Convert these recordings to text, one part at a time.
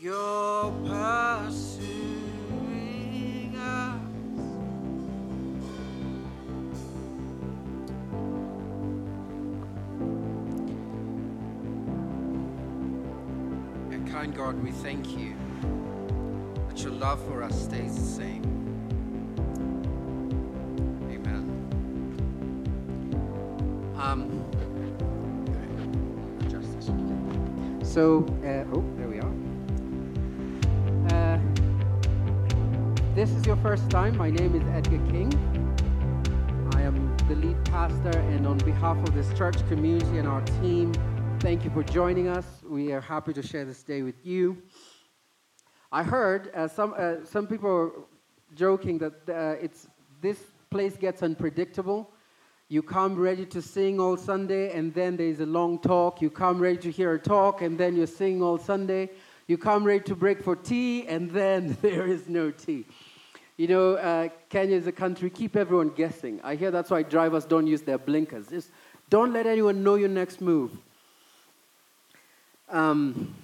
You're pursuing us. And kind God, we thank you that your love for us stays the same. Amen. Um. So, uh, oh, your first time. My name is Edgar King. I am the lead pastor, and on behalf of this church community and our team, thank you for joining us. We are happy to share this day with you. I heard uh, some uh, some people are joking that uh, it's this place gets unpredictable. You come ready to sing all Sunday, and then there's a long talk. You come ready to hear a talk, and then you sing all Sunday. You come ready to break for tea, and then there is no tea. You know, uh, Kenya is a country, keep everyone guessing. I hear that's why drivers don't use their blinkers. Just don't let anyone know your next move. Um,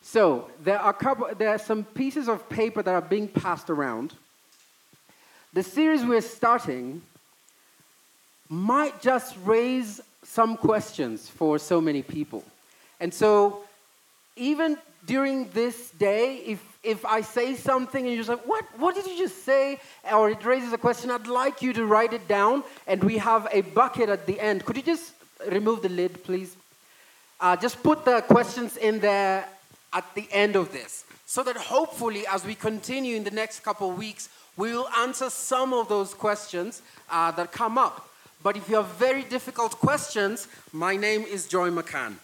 so there are, couple, there are some pieces of paper that are being passed around. The series we're starting might just raise some questions for so many people. And so even during this day, if, if I say something and you're just like, what, what did you just say? Or it raises a question, I'd like you to write it down and we have a bucket at the end. Could you just remove the lid, please? Uh, just put the questions in there at the end of this so that hopefully as we continue in the next couple of weeks we will answer some of those questions uh, that come up but if you have very difficult questions my name is joy mccann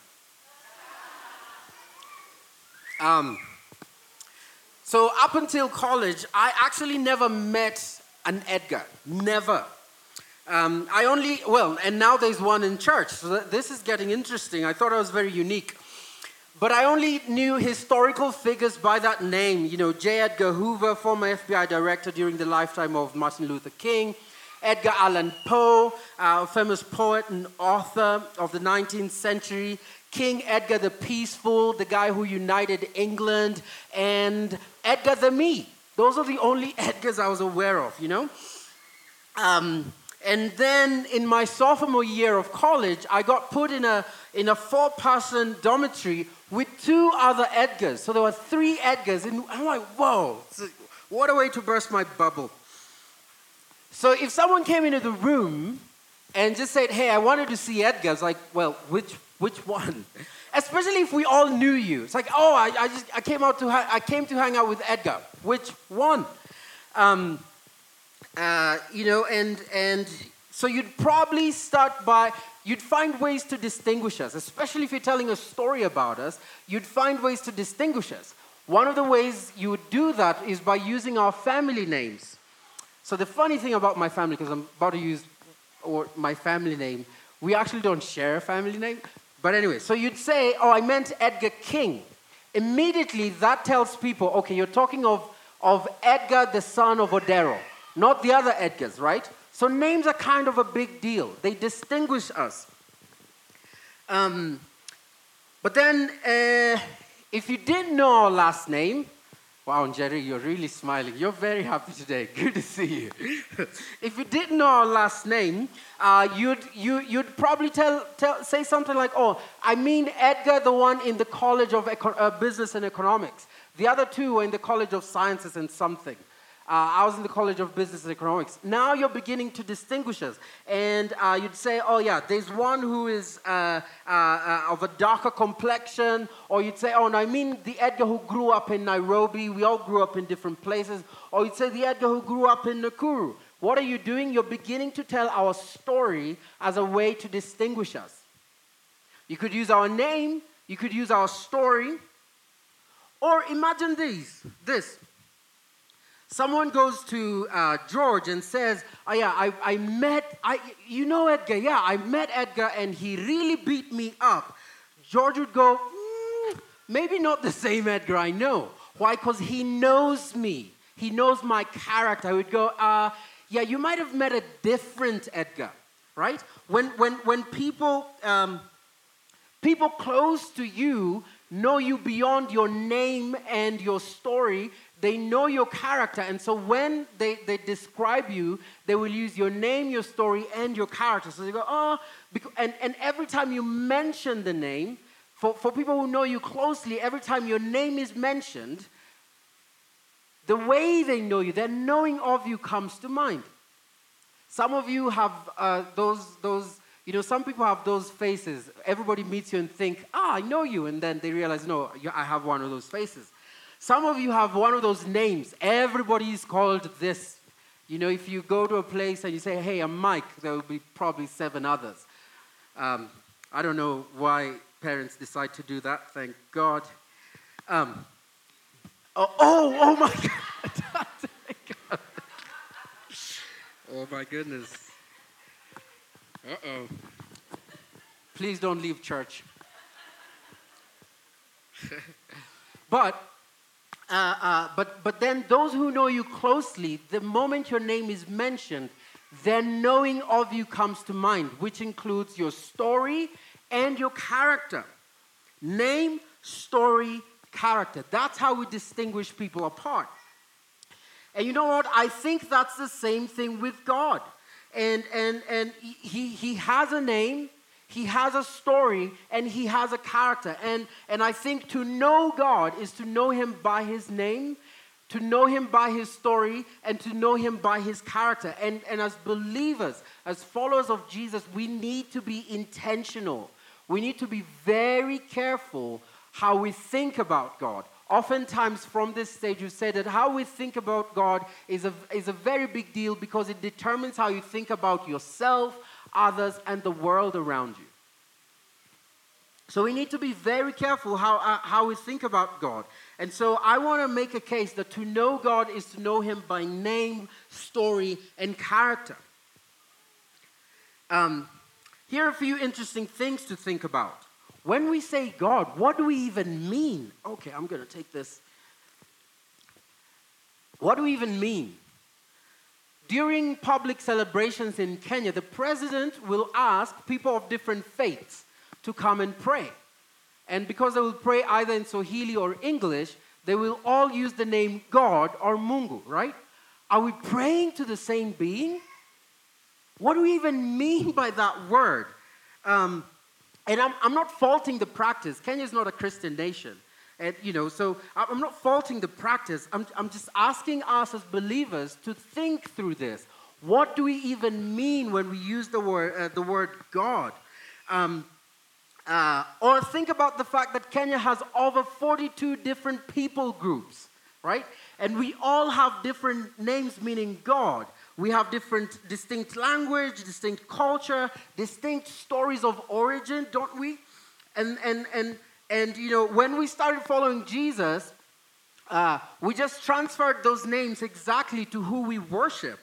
um, so up until college i actually never met an edgar never um, I only, well, and now there's one in church. So this is getting interesting. I thought I was very unique. But I only knew historical figures by that name. You know, J. Edgar Hoover, former FBI director during the lifetime of Martin Luther King. Edgar Allan Poe, a famous poet and author of the 19th century. King Edgar the Peaceful, the guy who united England. And Edgar the Me. Those are the only Edgars I was aware of, you know? Um, and then in my sophomore year of college, I got put in a, in a four person dormitory with two other Edgars. So there were three Edgars. And I'm like, whoa, what a way to burst my bubble. So if someone came into the room and just said, hey, I wanted to see Edgar, I was like, well, which, which one? Especially if we all knew you. It's like, oh, I, I just I came out to I came to hang out with Edgar. Which one? Um, uh, you know, and, and so you'd probably start by, you'd find ways to distinguish us, especially if you're telling a story about us, you'd find ways to distinguish us. One of the ways you would do that is by using our family names. So the funny thing about my family, because I'm about to use or my family name, we actually don't share a family name. But anyway, so you'd say, oh, I meant Edgar King. Immediately that tells people, okay, you're talking of, of Edgar, the son of Odero not the other Edgars, right? So names are kind of a big deal. They distinguish us. Um, but then, uh, if you didn't know our last name, wow, Jerry, you're really smiling. You're very happy today. Good to see you. if you didn't know our last name, uh, you'd, you, you'd probably tell, tell, say something like, oh, I mean Edgar, the one in the College of uh, Business and Economics. The other two were in the College of Sciences and something. Uh, I was in the College of Business and Economics. Now you're beginning to distinguish us. And uh, you'd say, oh, yeah, there's one who is uh, uh, of a darker complexion. Or you'd say, oh, no, I mean the Edgar who grew up in Nairobi. We all grew up in different places. Or you'd say the Edgar who grew up in Nakuru. What are you doing? You're beginning to tell our story as a way to distinguish us. You could use our name, you could use our story. Or imagine these, this. Someone goes to uh, George and says, oh, yeah, I, I met, I, you know Edgar, yeah, I met Edgar and he really beat me up. George would go, mm, maybe not the same Edgar I know. Why? Because he knows me. He knows my character. I would go, uh, yeah, you might have met a different Edgar, right? When, when, when people, um, people close to you know you beyond your name and your story. They know your character. And so when they, they describe you, they will use your name, your story, and your character. So they go, oh, and, and every time you mention the name, for, for people who know you closely, every time your name is mentioned, the way they know you, their knowing of you comes to mind. Some of you have uh, those, those, you know, some people have those faces. Everybody meets you and think, ah, I know you. And then they realize, no, I have one of those faces. Some of you have one of those names. Everybody is called this. You know, if you go to a place and you say, hey, I'm Mike, there will be probably seven others. Um, I don't know why parents decide to do that, thank God. Um, Oh, oh, oh my God. oh my goodness. Uh oh. Please don't leave church. but, uh, uh, but, but then those who know you closely, the moment your name is mentioned, their knowing of you comes to mind, which includes your story and your character. Name, story, character. That's how we distinguish people apart. And you know what? I think that's the same thing with God. And, and, and he, he has a name, he has a story, and he has a character. And, and I think to know God is to know him by his name, to know him by his story, and to know him by his character. And, and as believers, as followers of Jesus, we need to be intentional. We need to be very careful how we think about God. Oftentimes, from this stage, you say that how we think about God is a, is a very big deal because it determines how you think about yourself, others, and the world around you. So we need to be very careful how, uh, how we think about God. And so I want to make a case that to know God is to know Him by name, story, and character. Um, here are a few interesting things to think about. When we say God, what do we even mean? Okay, I'm going to take this. What do we even mean? During public celebrations in Kenya, the president will ask people of different faiths to come and pray. And because they will pray either in Swahili or English, they will all use the name God or Mungu, right? Are we praying to the same being? What do we even mean by that word? Um, and I'm, I'm not faulting the practice. Kenya is not a Christian nation. And, you know, so I'm not faulting the practice. I'm, I'm just asking us as believers to think through this. What do we even mean when we use the word, uh, the word God? Um, uh, or think about the fact that Kenya has over 42 different people groups, right? And we all have different names meaning God. We have different, distinct language, distinct culture, distinct stories of origin, don't we? And, and, and, and you know, when we started following Jesus, uh, we just transferred those names exactly to who we worship.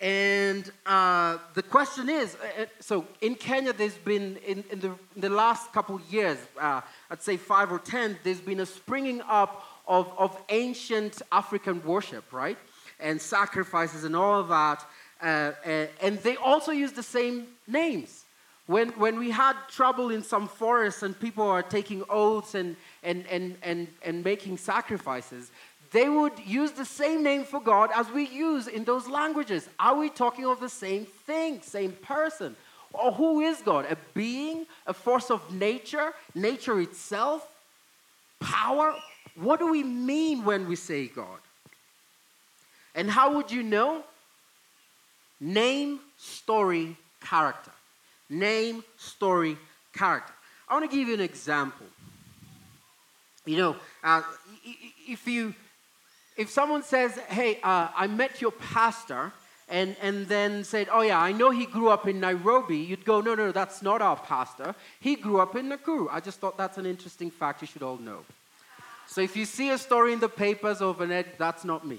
And uh, the question is uh, uh so in Kenya, there's been, in, in, the, in the last couple years, uh, I'd say five or ten, there's been a springing up of, of ancient African worship, right? and sacrifices and all of that. Uh, and they also use the same names. When, when we had trouble in some forests and people are taking oaths and, and, and, and, and making sacrifices, they would use the same name for God as we use in those languages. Are we talking of the same thing, same person? Or who is God? A being, a force of nature, nature itself, power? What do we mean when we say God? And how would you know? Name, story, character. Name, story, character. I want to give you an example. You know, uh, if you, if someone says, "Hey, uh, I met your pastor," and and then said, "Oh yeah, I know he grew up in Nairobi," you'd go, "No, no, that's not our pastor. He grew up in Nakuru." I just thought that's an interesting fact you should all know. So if you see a story in the papers ed, that's not me.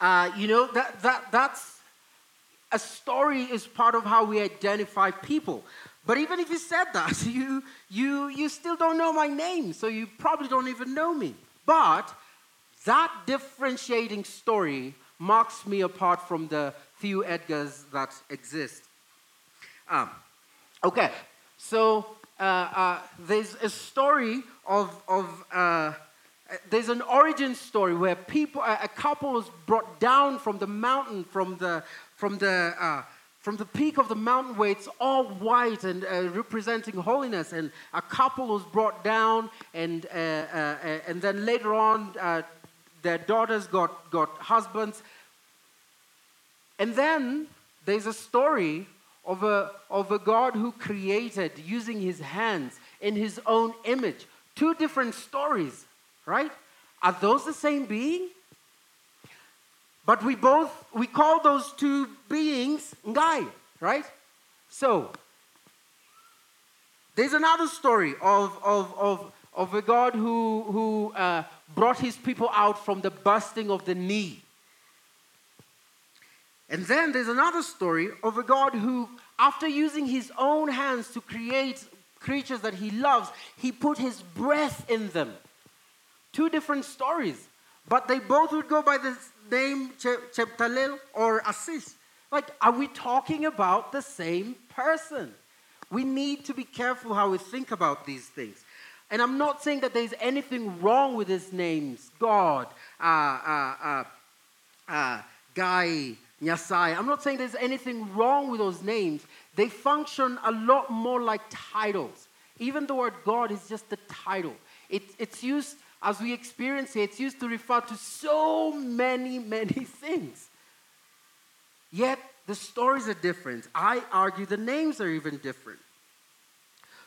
Uh, you know, that, that, that's a story is part of how we identify people. But even if you said that, you, you, you still don't know my name, so you probably don't even know me. But that differentiating story marks me apart from the few Edgars that exist. Um, okay, so uh, uh, there's a story of, of uh, there's an origin story where people, a, couple was brought down from the mountain, from the, from the, uh, from the peak of the mountain where it's all white and uh, representing holiness. And a couple was brought down, and, uh, uh, and then later on, uh, their daughters got, got husbands. And then there's a story of a, of a God who created using his hands in his own image. Two different stories, right? Are those the same being? But we both, we call those two beings Ngai, right? So, there's another story of, of, of, of a God who, who uh, brought his people out from the busting of the knee. And then there's another story of a God who, after using his own hands to create creatures that he loves, he put his breath in them. Two different stories, but they both would go by the name Cheptalel or Assis. Like, are we talking about the same person? We need to be careful how we think about these things. And I'm not saying that there's anything wrong with his names God, uh, uh, uh, uh, Ngai, Nyasai. I'm not saying there's anything wrong with those names. They function a lot more like titles. Even the word God is just a title. It, it's used, as we experience it, it's used to refer to so many, many things. Yet the stories are different. I argue the names are even different.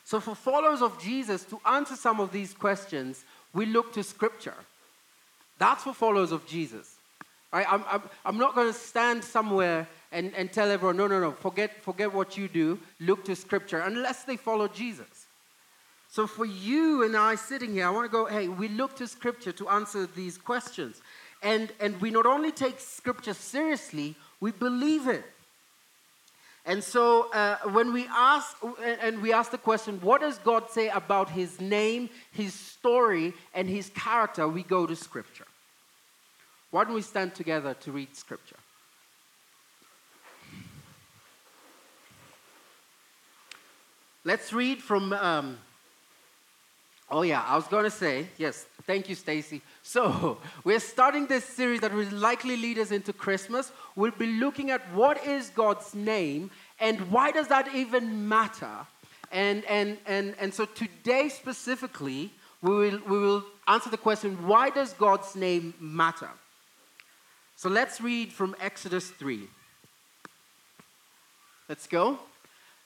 So, for followers of Jesus to answer some of these questions, we look to Scripture. That's for followers of Jesus. Right? I'm, I'm, I'm not going to stand somewhere and, and tell everyone, no, no, no, forget, forget what you do, look to Scripture, unless they follow Jesus. So for you and I sitting here, I want to go, hey, we look to Scripture to answer these questions. And, and we not only take Scripture seriously, we believe it. And so uh, when we ask, and we ask the question, what does God say about his name, his story, and his character, we go to Scripture. Why don't we stand together to read scripture? Let's read from. Um, oh, yeah, I was going to say, yes, thank you, Stacy. So, we're starting this series that will likely lead us into Christmas. We'll be looking at what is God's name and why does that even matter? And, and, and, and so, today specifically, we will, we will answer the question why does God's name matter? So let's read from Exodus 3. Let's go.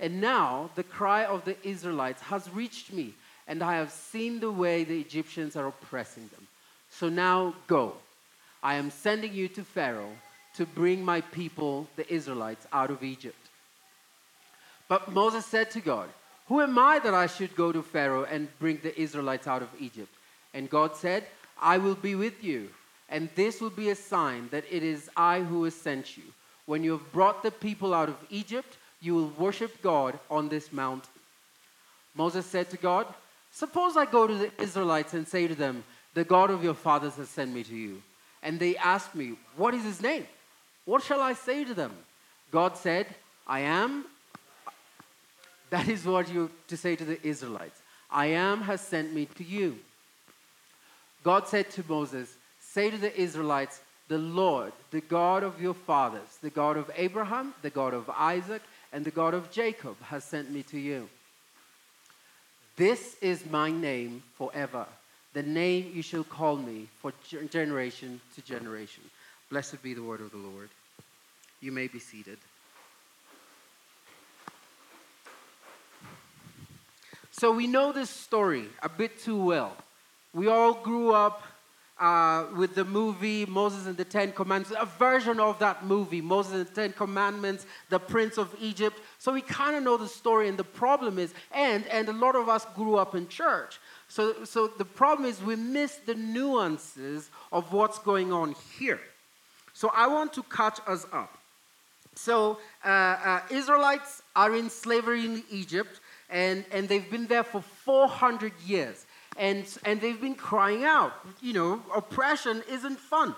And now the cry of the Israelites has reached me, and I have seen the way the Egyptians are oppressing them. So now go. I am sending you to Pharaoh to bring my people, the Israelites, out of Egypt. But Moses said to God, Who am I that I should go to Pharaoh and bring the Israelites out of Egypt? And God said, I will be with you and this will be a sign that it is I who has sent you. When you have brought the people out of Egypt, you will worship God on this mountain. Moses said to God, Suppose I go to the Israelites and say to them, The God of your fathers has sent me to you. And they ask me, What is his name? What shall I say to them? God said, I am. That is what you to say to the Israelites. I am has sent me to you. God said to Moses, Say to the Israelites, The Lord, the God of your fathers, the God of Abraham, the God of Isaac, and the God of Jacob, has sent me to you. This is my name forever, the name you shall call me for generation to generation. Blessed be the word of the Lord. You may be seated. So we know this story a bit too well. We all grew up uh, with the movie Moses and the Ten Commandments, a version of that movie, Moses and the Ten Commandments, the Prince of Egypt. So we kind of know the story, and the problem is, and, and a lot of us grew up in church. So, so the problem is we miss the nuances of what's going on here. So I want to catch us up. So uh, uh, Israelites are in slavery in Egypt, and, and they've been there for 400 years and, and they've been crying out. You know, oppression isn't fun.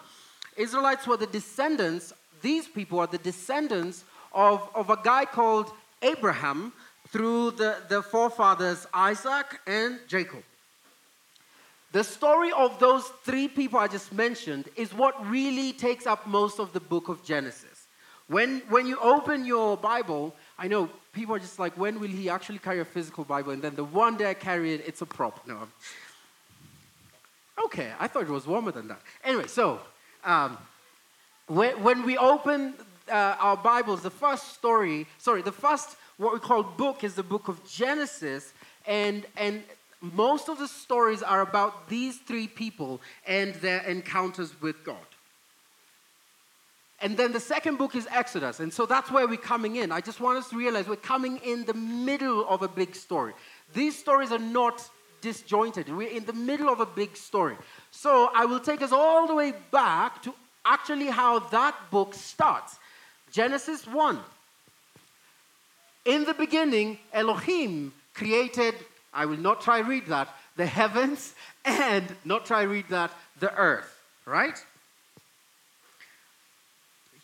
Israelites were the descendants, these people are the descendants of, of a guy called Abraham through the, the forefathers Isaac and Jacob. The story of those three people I just mentioned is what really takes up most of the book of Genesis. When, when you open your Bible, I know people are just like, when will he actually carry a physical Bible? And then the one day I carry it, it's a prop. No. Okay, I thought it was warmer than that. Anyway, so um, when, when we open uh, our Bibles, the first story, sorry, the first what we call book is the book of Genesis, and and most of the stories are about these three people and their encounters with God. And then the second book is Exodus. And so that's where we're coming in. I just want us to realize we're coming in the middle of a big story. These stories are not disjointed. We're in the middle of a big story. So I will take us all the way back to actually how that book starts. Genesis 1. In the beginning, Elohim created, I will not try read that, the heavens and not try read that, the earth, right?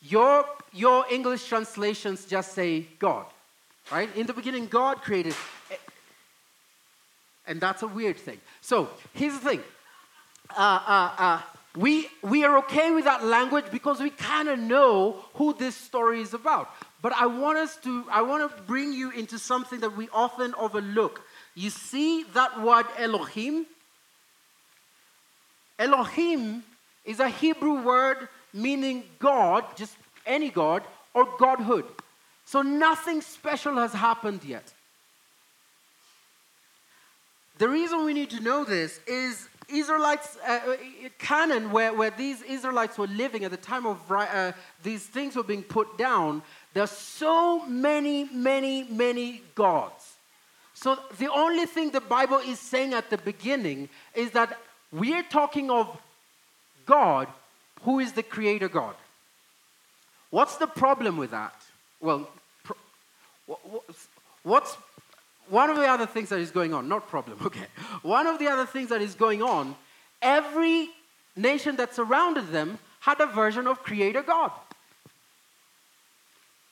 Your, your English translations just say God, right? In the beginning, God created. And that's a weird thing. So here's the thing. Uh, uh, uh, we, we are okay with that language because we kind of know who this story is about. But I want us to, I want to bring you into something that we often overlook. You see that word Elohim? Elohim is a Hebrew word meaning God, just any God, or Godhood. So nothing special has happened yet. The reason we need to know this is Israelites, uh, uh, Canaan, where, where these Israelites were living at the time of uh, these things were being put down, there's so many, many, many gods. So the only thing the Bible is saying at the beginning is that we're talking of God who is the creator God. What's the problem with that? Well, what's one of the other things that is going on? Not problem, okay. One of the other things that is going on, every nation that surrounded them had a version of creator God.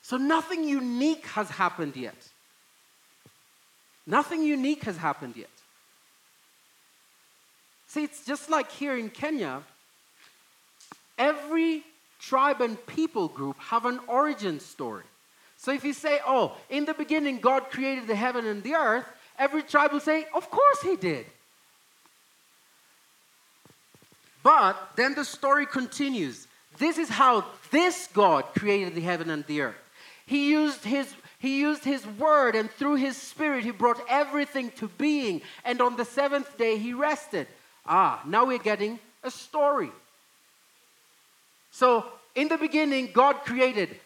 So nothing unique has happened yet. Nothing unique has happened yet. See, it's just like here in Kenya, every tribe and people group have an origin story. So if you say, oh, in the beginning God created the heaven and the earth, every tribe will say, of course he did. But then the story continues. This is how this God created the heaven and the earth. He used his he used his word and through his spirit he brought everything to being and on the seventh day he rested. Ah, now we're getting a story. So, in the beginning, God created.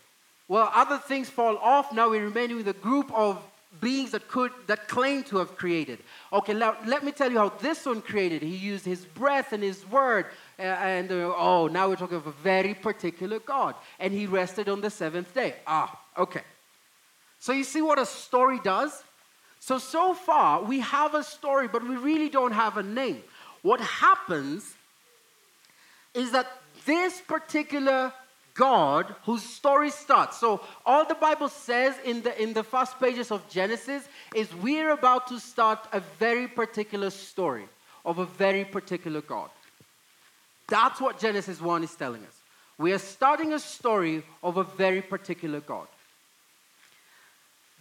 Well, other things fall off. Now we remain with a group of beings that could that claim to have created. Okay, now let me tell you how this one created. He used his breath and his word, uh, and uh, oh, now we're talking of a very particular God. And he rested on the seventh day. Ah, okay. So you see what a story does. So, so far, we have a story, but we really don't have a name. What happens is that this particular God whose story starts. So all the Bible says in the in the first pages of Genesis is we're about to start a very particular story of a very particular God. That's what Genesis 1 is telling us. We are starting a story of a very particular God.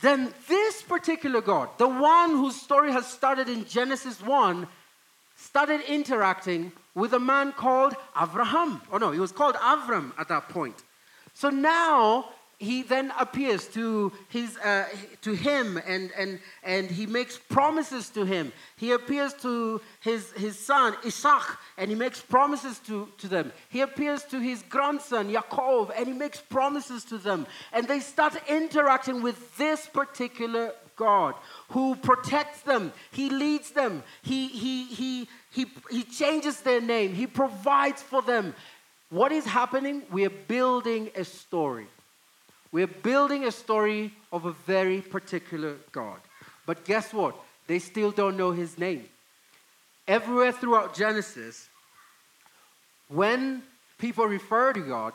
Then this particular God, the one whose story has started in Genesis 1, started interacting with a man called Abraham. Oh no, he was called Avram at that point. So now he then appears to his uh, to him and and and he makes promises to him he appears to his his son isaac and he makes promises to to them he appears to his grandson yaakov and he makes promises to them and they start interacting with this particular god who protects them he leads them he he he he, he changes their name he provides for them what is happening we are building a story we're building a story of a very particular God. But guess what? They still don't know his name. Everywhere throughout Genesis, when people refer to God,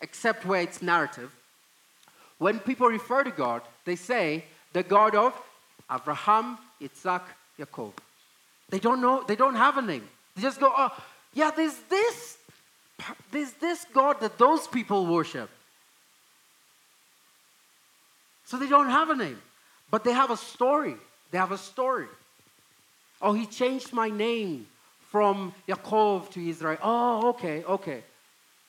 except where it's narrative, when people refer to God, they say the God of Abraham, Isaac, Jacob. They don't know, they don't have a name. They just go, oh, yeah, there's this, there's this God that those people worship. So they don't have a name, but they have a story. They have a story. Oh, he changed my name from Yaakov to Israel. Oh, okay, okay.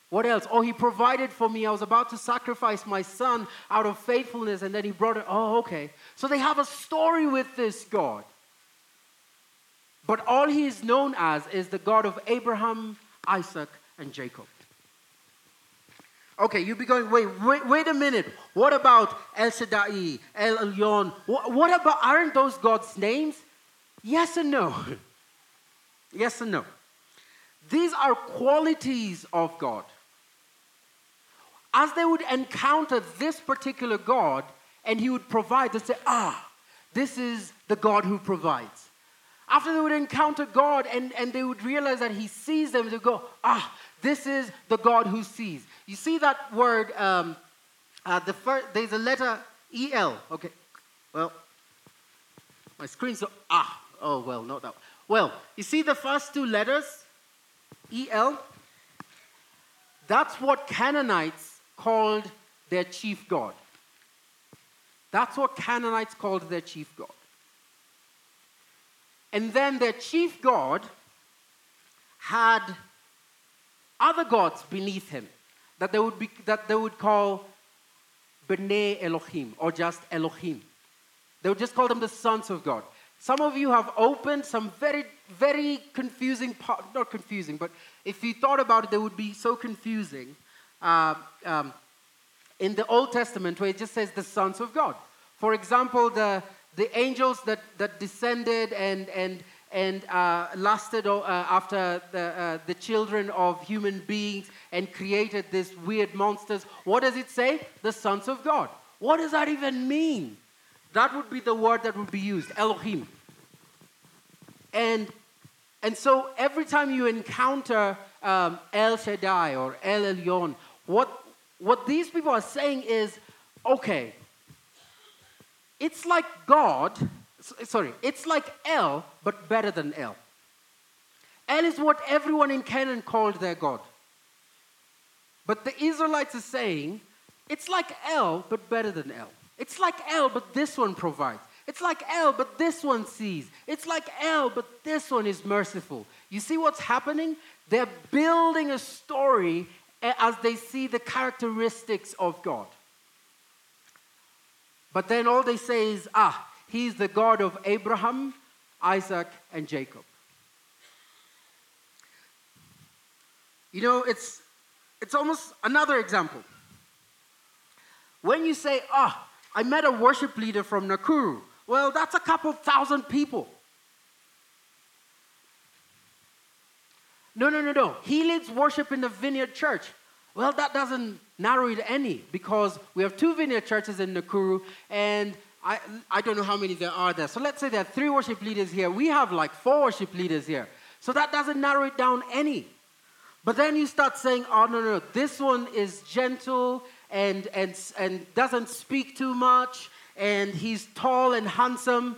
What else? Oh, he provided for me. I was about to sacrifice my son out of faithfulness, and then he brought it. Oh, okay. So they have a story with this God. But all he is known as is the God of Abraham, Isaac, and Jacob. Okay, you'd be going, wait, wait, wait a minute. What about El Shaddai, El Elyon? What, what about, aren't those God's names? Yes and no. yes and no. These are qualities of God. As they would encounter this particular God and He would provide, they say, ah, this is the God who provides. After they would encounter God and, and they would realize that He sees them, they go, ah, this is the God who sees. You see that word, um, uh, the first, there's a letter EL. Okay, well, my screen's, so, ah, oh, well, not that. Well, you see the first two letters, EL? That's what Canaanites called their chief god. That's what Canaanites called their chief god. And then their chief god had other gods beneath him that they would, be, that they would call B'nai Elohim or just Elohim. They would just call them the sons of God. Some of you have opened some very, very confusing, part, not confusing, but if you thought about it, they would be so confusing. Uh, um, in the Old Testament, where it just says the sons of God. For example, the, the angels that, that descended and, and and uh, lasted uh, after the, uh, the children of human beings and created these weird monsters. What does it say? The sons of God. What does that even mean? That would be the word that would be used Elohim. And, and so every time you encounter um, El Shaddai or El Elyon, what, what these people are saying is okay, it's like God sorry, it's like El, but better than El. El is what everyone in Canaan called their God. But the Israelites are saying, it's like El, but better than El. It's like El, but this one provides. It's like El, but this one sees. It's like El, but this one is merciful. You see what's happening? They're building a story as they see the characteristics of God. But then all they say is, ah, He's the God of Abraham, Isaac, and Jacob. You know, it's, it's almost another example. When you say, ah, I met a worship leader from Nakuru, well, that's a couple thousand people. No, no, no, no. He leads worship in the Vineyard Church. Well, that doesn't narrow it any because we have two Vineyard churches in Nakuru, and I, I don't know how many there are there. So let's say there are three worship leaders here. We have like four worship leaders here. So that doesn't narrow it down any. But then you start saying, oh, no, no, this one is gentle and, and, and doesn't speak too much, and he's tall and handsome.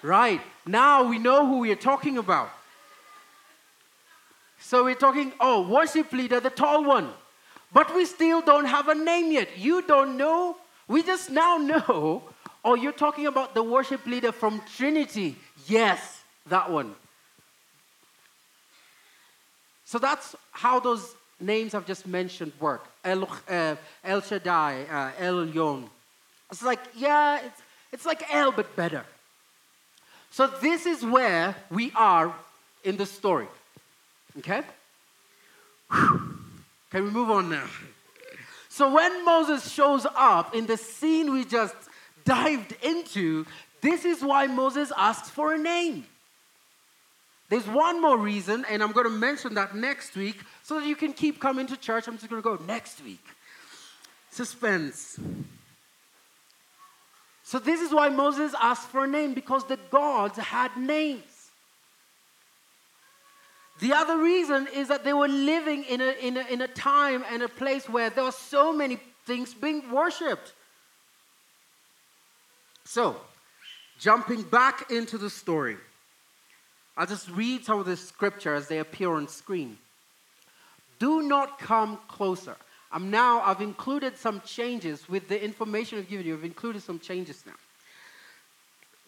Right. Now we know who we are talking about. So we're talking, oh, worship leader, the tall one. But we still don't have a name yet. You don't know. We just now know. Oh, you're talking about the worship leader from Trinity. Yes, that one. So that's how those names I've just mentioned work. El, uh, El Shaddai, uh, El Yon. It's like, yeah, it's, it's like El, but better. So this is where we are in the story. Okay? Can we move on now? So when Moses shows up in the scene we just dived into, this is why Moses asks for a name. There's one more reason, and I'm going to mention that next week so that you can keep coming to church. I'm just going to go next week. Suspense. So, this is why Moses asked for a name because the gods had names. The other reason is that they were living in a, in, a, in a time and a place where there were so many things being worshipped. So, jumping back into the story, I'll just read some of the scripture as they appear on screen. Do not come closer. I'm now, I've included some changes with the information I've given you, I've included some changes now.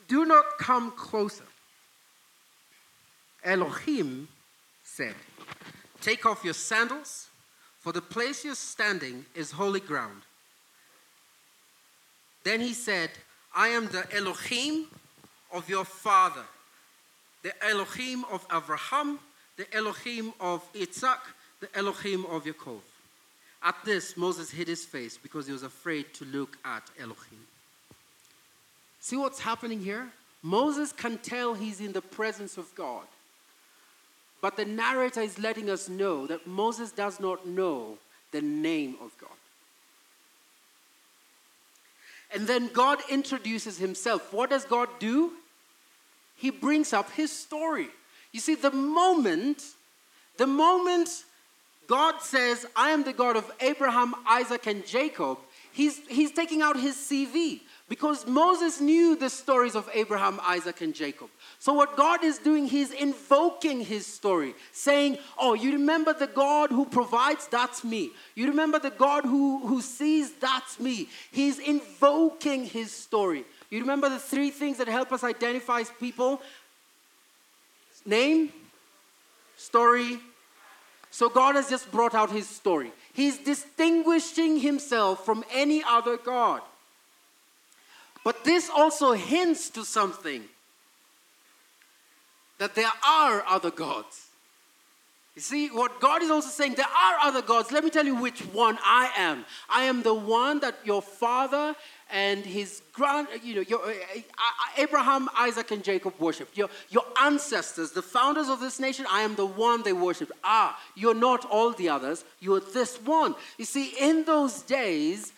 Do not come closer. Elohim said, Take off your sandals, for the place you're standing is holy ground. Then he said, I am the Elohim of your father, the Elohim of Abraham, the Elohim of Isaac, the Elohim of Yaakov. At this, Moses hid his face because he was afraid to look at Elohim. See what's happening here? Moses can tell he's in the presence of God. But the narrator is letting us know that Moses does not know the name of God. And then God introduces himself. What does God do? He brings up his story. You see, the moment, the moment God says, I am the God of Abraham, Isaac, and Jacob, he's, he's taking out his CV because Moses knew the stories of Abraham, Isaac, and Jacob. So, what God is doing, He's invoking His story, saying, Oh, you remember the God who provides? That's me. You remember the God who, who sees? That's me. He's invoking His story. You remember the three things that help us identify people? Name, story. So, God has just brought out His story. He's distinguishing Himself from any other God. But this also hints to something that there are other gods. You see, what God is also saying, there are other gods. Let me tell you which one I am. I am the one that your father and his grand, you know, your, uh, uh, Abraham, Isaac, and Jacob worshipped. Your, your ancestors, the founders of this nation, I am the one they worshipped. Ah, you're not all the others, you're this one. You see, in those days,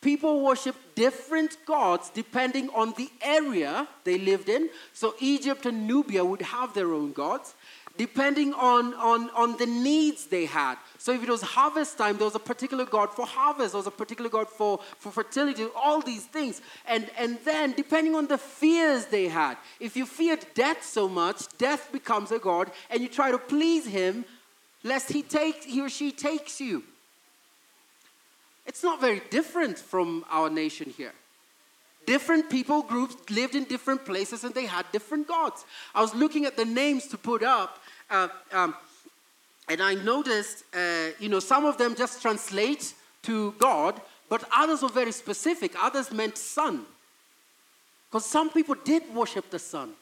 people worship different gods depending on the area they lived in. So Egypt and Nubia would have their own gods depending on, on, on the needs they had. So if it was harvest time, there was a particular god for harvest, there was a particular god for, for fertility, all these things. And, and then depending on the fears they had, if you feared death so much, death becomes a god, and you try to please him, lest he take he or she takes you. It's not very different from our nation here. Different people groups lived in different places and they had different gods. I was looking at the names to put up, uh, um, and I noticed, uh, you know, some of them just translate to God, but others were very specific. Others meant sun. Because some people did worship the sun.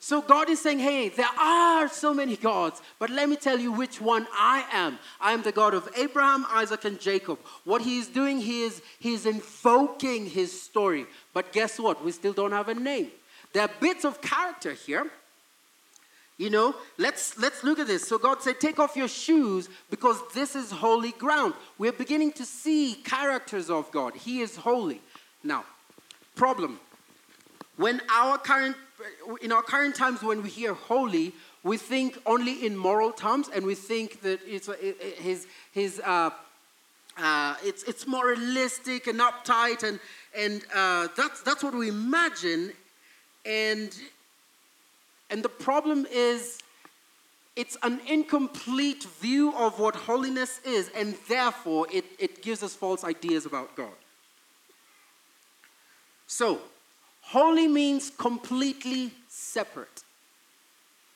So God is saying, hey, there are so many gods, but let me tell you which one I am. I am the God of Abraham, Isaac, and Jacob. What he is doing, he is, he is invoking his story. But guess what? We still don't have a name. There are bits of character here. You know, let's let's look at this. So God said, "Take off your shoes because this is holy ground." We're beginning to see characters of God. He is holy. Now, problem. When our current in our current times when we hear holy, we think only in moral terms and we think that it's his his uh, uh, it's, it's moralistic and uptight, and, and uh, that's, that's what we imagine. And, and the problem is, it's an incomplete view of what holiness is, and therefore it, it gives us false ideas about God. So, holy means completely separate.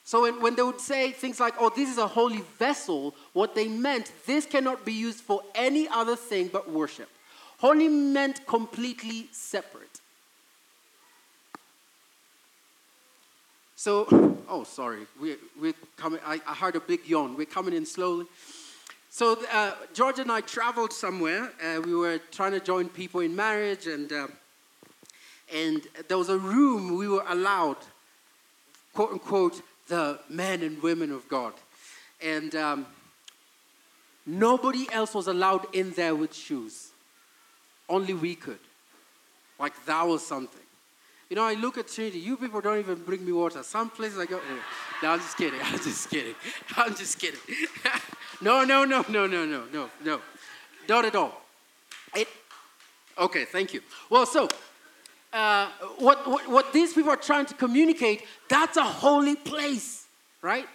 So when, when they would say things like, oh, this is a holy vessel, what they meant, this cannot be used for any other thing but worship. Holy meant completely separate. So, oh, sorry, we, we're coming, I, I heard a big yawn. We're coming in slowly. So, uh, George and I traveled somewhere. Uh, we were trying to join people in marriage, and, uh, and there was a room we were allowed, quote unquote, the men and women of God. And um, nobody else was allowed in there with shoes. Only we could. Like that was something. You know, I look at Trinity, you people don't even bring me water. Some places I go, oh, no, I'm just kidding. I'm just kidding. I'm just kidding. no, no, no, no, no, no, no, no. Not at all. It, okay, thank you. Well, so uh, what, what, what these people are trying to communicate, that's a holy place, right?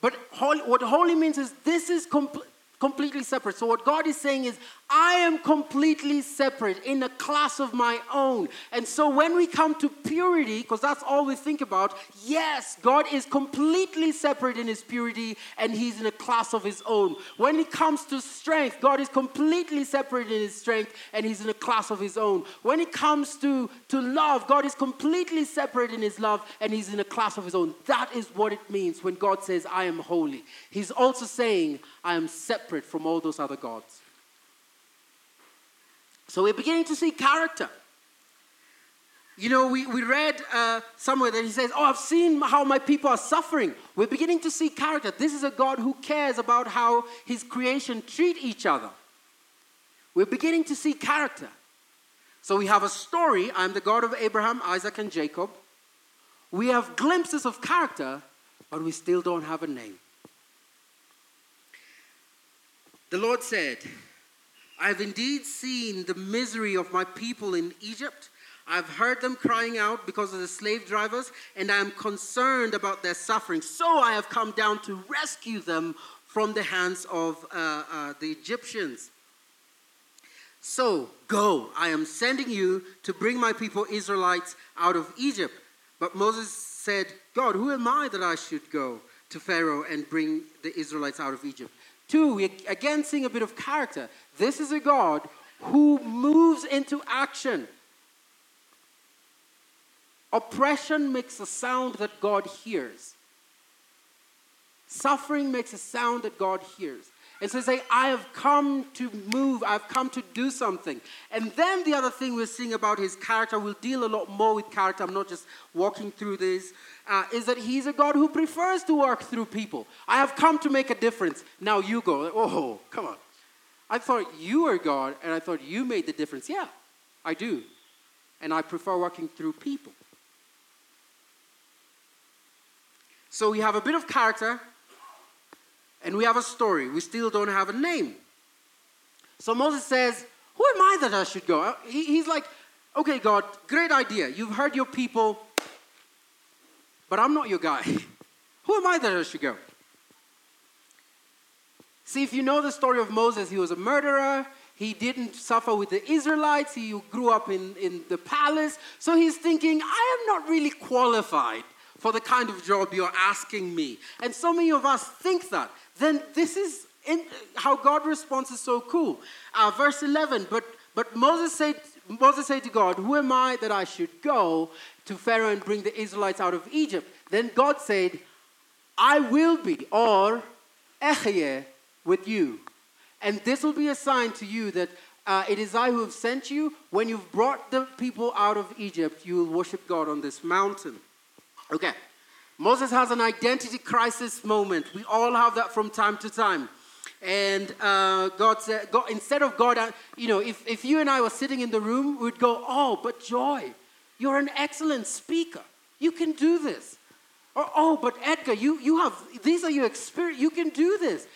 But holy, what holy means is this is complete completely separate. So, what God is saying is, I am completely separate in a class of my own. And so, when we come to purity, because that's all we think about, yes, God is completely separate in his purity and he's in a class of his own. When it comes to strength, God is completely separate in his strength and he's in a class of his own. When it comes to, to love, God is completely separate in his love and he's in a class of his own. That is what it means when God says, I am holy. He's also saying, I am separate from all those other gods. So we're beginning to see character. You know, we, we read uh, somewhere that he says, Oh, I've seen how my people are suffering. We're beginning to see character. This is a God who cares about how his creation treat each other. We're beginning to see character. So we have a story I'm the God of Abraham, Isaac, and Jacob. We have glimpses of character, but we still don't have a name. The Lord said, I have indeed seen the misery of my people in Egypt. I've heard them crying out because of the slave drivers, and I am concerned about their suffering. So I have come down to rescue them from the hands of uh, uh, the Egyptians. So go, I am sending you to bring my people Israelites out of Egypt. But Moses said, God, who am I that I should go to Pharaoh and bring the Israelites out of Egypt? Two, we again seeing a bit of character. This is a God who moves into action. Oppression makes a sound that God hears. Suffering makes a sound that God hears. And so say, I have come to move, I've come to do something. And then the other thing we're seeing about his character, we'll deal a lot more with character, I'm not just walking through this, uh, is that he's a God who prefers to work through people. I have come to make a difference. Now you go. Oh, come on. I thought you were God and I thought you made the difference. Yeah, I do. And I prefer working through people. So we have a bit of character and we have a story. We still don't have a name. So Moses says, Who am I that I should go? He's like, Okay, God, great idea. You've heard your people, but I'm not your guy. Who am I that I should go? See, if you know the story of Moses, he was a murderer. He didn't suffer with the Israelites. He grew up in, in the palace. So he's thinking, I am not really qualified for the kind of job you're asking me. And so many of us think that then this is in, how God responds is so cool. Uh, verse 11, but, but Moses said, Moses said to God, Who am I that I should go to Pharaoh and bring the Israelites out of Egypt? Then God said, I will be, or Ehyeh, with you. And this will be a sign to you that uh, it is I who have sent you. When you've brought the people out of Egypt, you will worship God on this mountain. Okay. Moses has an identity crisis moment. We all have that from time to time. And uh, God said, God, instead of God, uh, you know, if, if you and I were sitting in the room, we'd go, oh, but Joy, you're an excellent speaker. You can do this. Or, oh, but Edgar, you, you have, these are your experience. You can do this.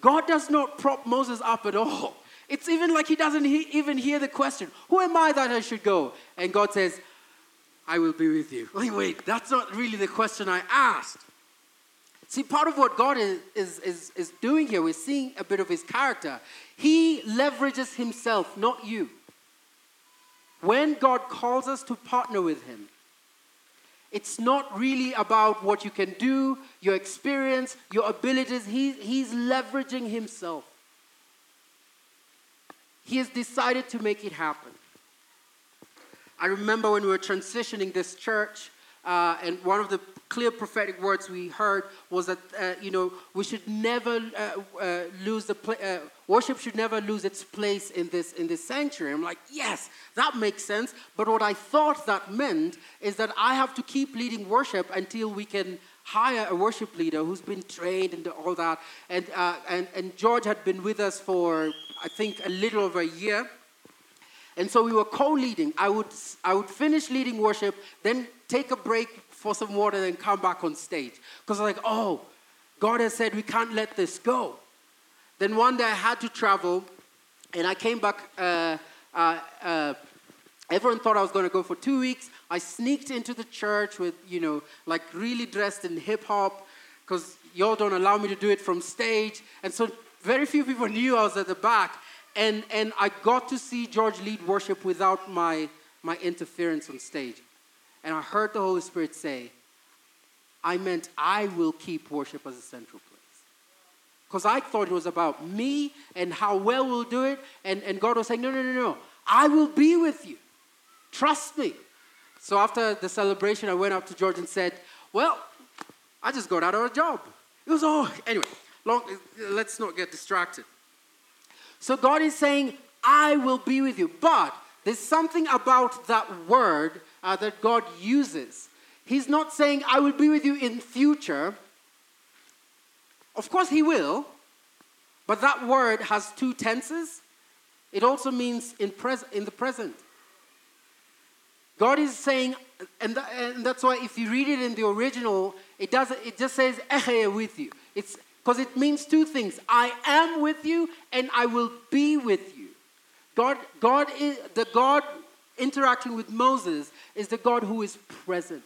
God does not prop Moses up at all. It's even like he doesn't he- even hear the question, Who am I that I should go? And God says, I will be with you. Wait, wait, that's not really the question I asked. See, part of what God is, is, is, is doing here, we're seeing a bit of his character. He leverages himself, not you. When God calls us to partner with him, it's not really about what you can do, your experience, your abilities. He, he's leveraging himself. He has decided to make it happen. I remember when we were transitioning this church, uh, and one of the clear prophetic words we heard was that uh, you know we should never uh, uh lose the uh, worship should never lose its place in this in this sanctuary. I'm like, yes, that makes sense. But what I thought that meant is that I have to keep leading worship until we can hire a worship leader who's been trained and all that. And uh, and and George had been with us for I think a little over a year. And so we were co-leading. I would I would finish leading worship, then take a break for some water, then come back on stage. Because I was like, oh, God has said we can't let this go. Then one day I had to travel, and I came back. Uh, uh, uh, everyone thought I was going to go for two weeks. I sneaked into the church with, you know, like really dressed in hip hop, because y'all don't allow me to do it from stage. And so very few people knew I was at the back. And, and I got to see George lead worship without my, my interference on stage. And I heard the Holy Spirit say, I meant I will keep worship as a central place. Because I thought it was about me and how well we'll do it. And, and God was saying, No, no, no, no. I will be with you. Trust me. So after the celebration, I went up to George and said, Well, I just got out of a job. It was all, anyway, long, let's not get distracted. So God is saying, I will be with you. But there's something about that word uh, that God uses. He's not saying, I will be with you in future. Of course, He will. But that word has two tenses. It also means in, pres- in the present. God is saying, and, th- and that's why if you read it in the original, it, does, it just says, with you. It's because it means two things I am with you and I will be with you. God, God is, the God interacting with Moses is the God who is present.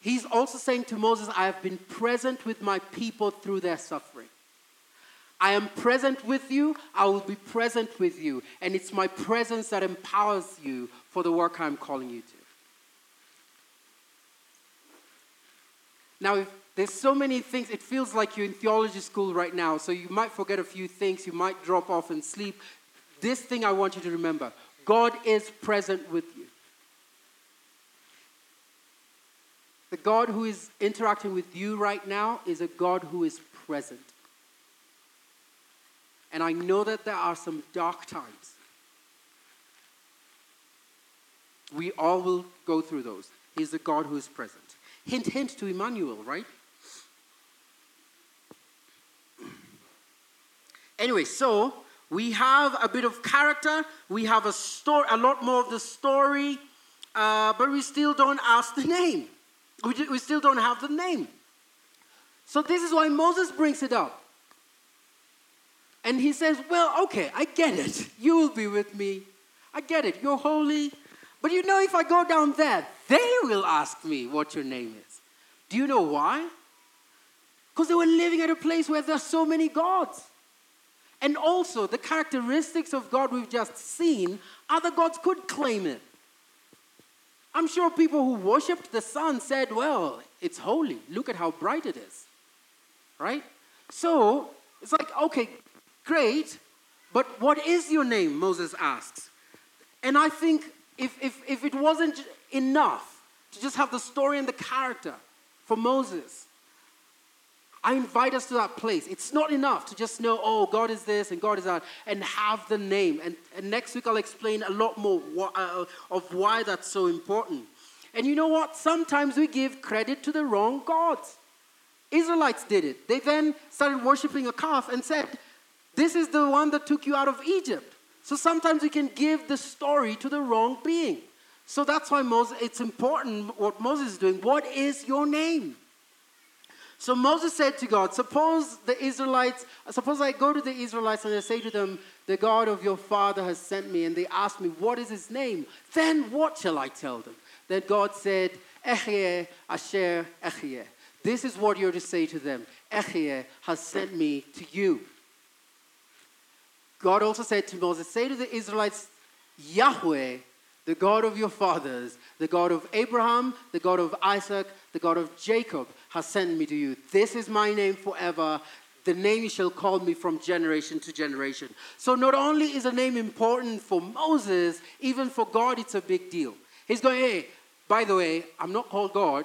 He's also saying to Moses, I have been present with my people through their suffering. I am present with you, I will be present with you. And it's my presence that empowers you for the work I'm calling you to. Now, there's so many things, it feels like you're in theology school right now, so you might forget a few things, you might drop off and sleep. This thing I want you to remember God is present with you. The God who is interacting with you right now is a God who is present. And I know that there are some dark times. We all will go through those. He's the God who is present. Hint, hint to Emmanuel, right? Anyway, so we have a bit of character, we have a story, a lot more of the story, uh, but we still don't ask the name. We, we still don't have the name. So this is why Moses brings it up. And he says, Well, okay, I get it. You will be with me. I get it. You're holy. But you know, if I go down there, they will ask me what your name is. Do you know why? Because they were living at a place where there are so many gods. And also, the characteristics of God we've just seen, other gods could claim it. I'm sure people who worshipped the sun said, Well, it's holy. Look at how bright it is. Right? So, it's like, okay, great, but what is your name? Moses asks. And I think if, if, if it wasn't enough to just have the story and the character for Moses, I invite us to that place. It's not enough to just know, oh, God is this and God is that, and have the name. And, and next week I'll explain a lot more uh, of why that's so important. And you know what? Sometimes we give credit to the wrong gods. Israelites did it. They then started worshiping a calf and said, This is the one that took you out of Egypt. So sometimes we can give the story to the wrong being. So that's why Moses, it's important what Moses is doing. What is your name? So Moses said to God, Suppose the Israelites, suppose I go to the Israelites and I say to them, The God of your father has sent me, and they ask me, What is his name? Then what shall I tell them? Then God said, Ehyeh Asher Ehyeh. This is what you're to say to them Ehyeh has sent me to you. God also said to Moses, Say to the Israelites, Yahweh, the God of your fathers, the God of Abraham, the God of Isaac, the God of Jacob, has sent me to you. This is my name forever. The name you shall call me from generation to generation. So, not only is a name important for Moses, even for God, it's a big deal. He's going, Hey, by the way, I'm not called God.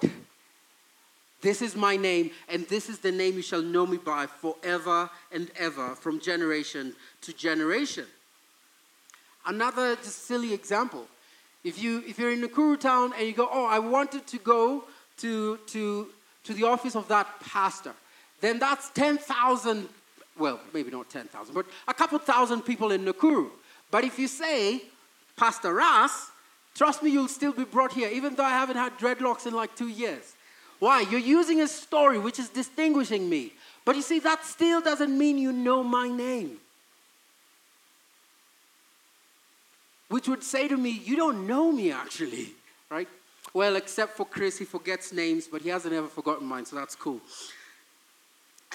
This is my name, and this is the name you shall know me by forever and ever, from generation to generation. Another just silly example. If, you, if you're in Nakuru town and you go, oh, I wanted to go to, to, to the office of that pastor, then that's 10,000, well, maybe not 10,000, but a couple thousand people in Nakuru. But if you say, Pastor Ras, trust me, you'll still be brought here, even though I haven't had dreadlocks in like two years. Why? You're using a story which is distinguishing me. But you see, that still doesn't mean you know my name. Which would say to me, you don't know me actually, right? Well, except for Chris, he forgets names, but he hasn't ever forgotten mine, so that's cool.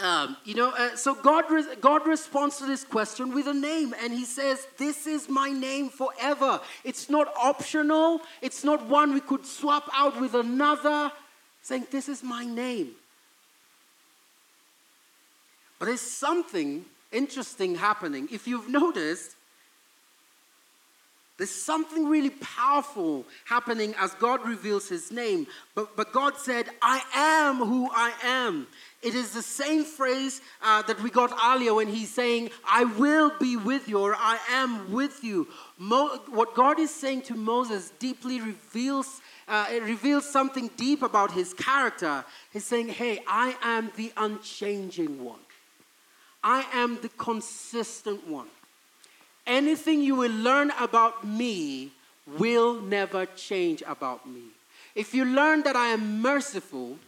Um, you know, uh, so God, re- God responds to this question with a name, and He says, This is my name forever. It's not optional, it's not one we could swap out with another saying, This is my name. But there's something interesting happening. If you've noticed, there's something really powerful happening as God reveals his name. But, but God said, I am who I am. It is the same phrase uh, that we got earlier when he's saying, I will be with you, or I am with you. Mo- what God is saying to Moses deeply reveals uh, it reveals something deep about his character. He's saying, Hey, I am the unchanging one, I am the consistent one. Anything you will learn about me will never change about me. If you learn that I am merciful,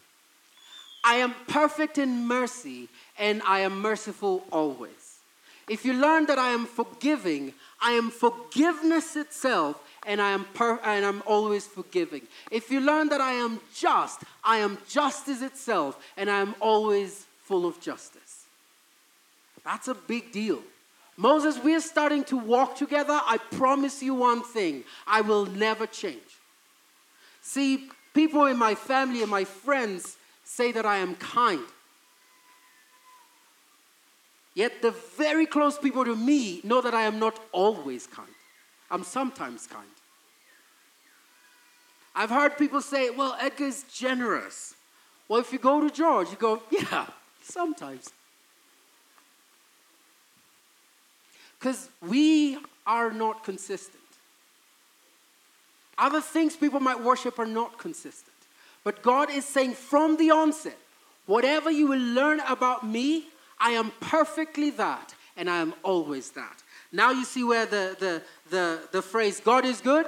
I am perfect in mercy, and I am merciful always. If you learn that I am forgiving, I am forgiveness itself, and I am per- and I'm always forgiving. If you learn that I am just, I am justice itself, and I am always full of justice. That's a big deal. Moses, we're starting to walk together. I promise you one thing I will never change. See, people in my family and my friends say that I am kind. Yet the very close people to me know that I am not always kind. I'm sometimes kind. I've heard people say, well, Edgar's generous. Well, if you go to George, you go, yeah, sometimes. Because we are not consistent. Other things people might worship are not consistent. But God is saying from the onset, whatever you will learn about me, I am perfectly that, and I am always that. Now you see where the, the, the, the phrase, God is good,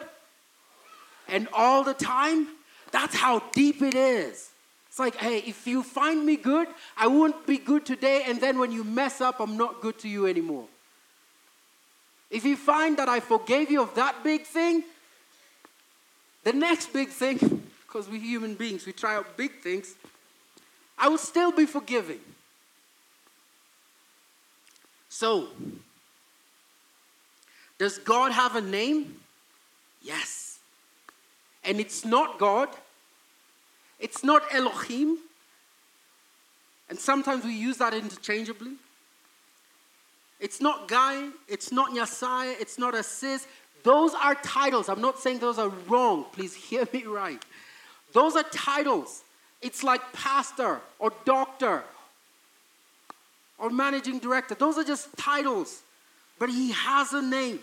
and all the time, that's how deep it is. It's like, hey, if you find me good, I won't be good today, and then when you mess up, I'm not good to you anymore. If you find that I forgave you of that big thing, the next big thing, because we're human beings, we try out big things, I will still be forgiving. So, does God have a name? Yes. And it's not God, it's not Elohim. And sometimes we use that interchangeably. It's not Ngai, it's not Nyasai, it's not Assis. Those are titles. I'm not saying those are wrong. Please hear me right. Those are titles. It's like pastor or doctor or managing director. Those are just titles. But he has a name.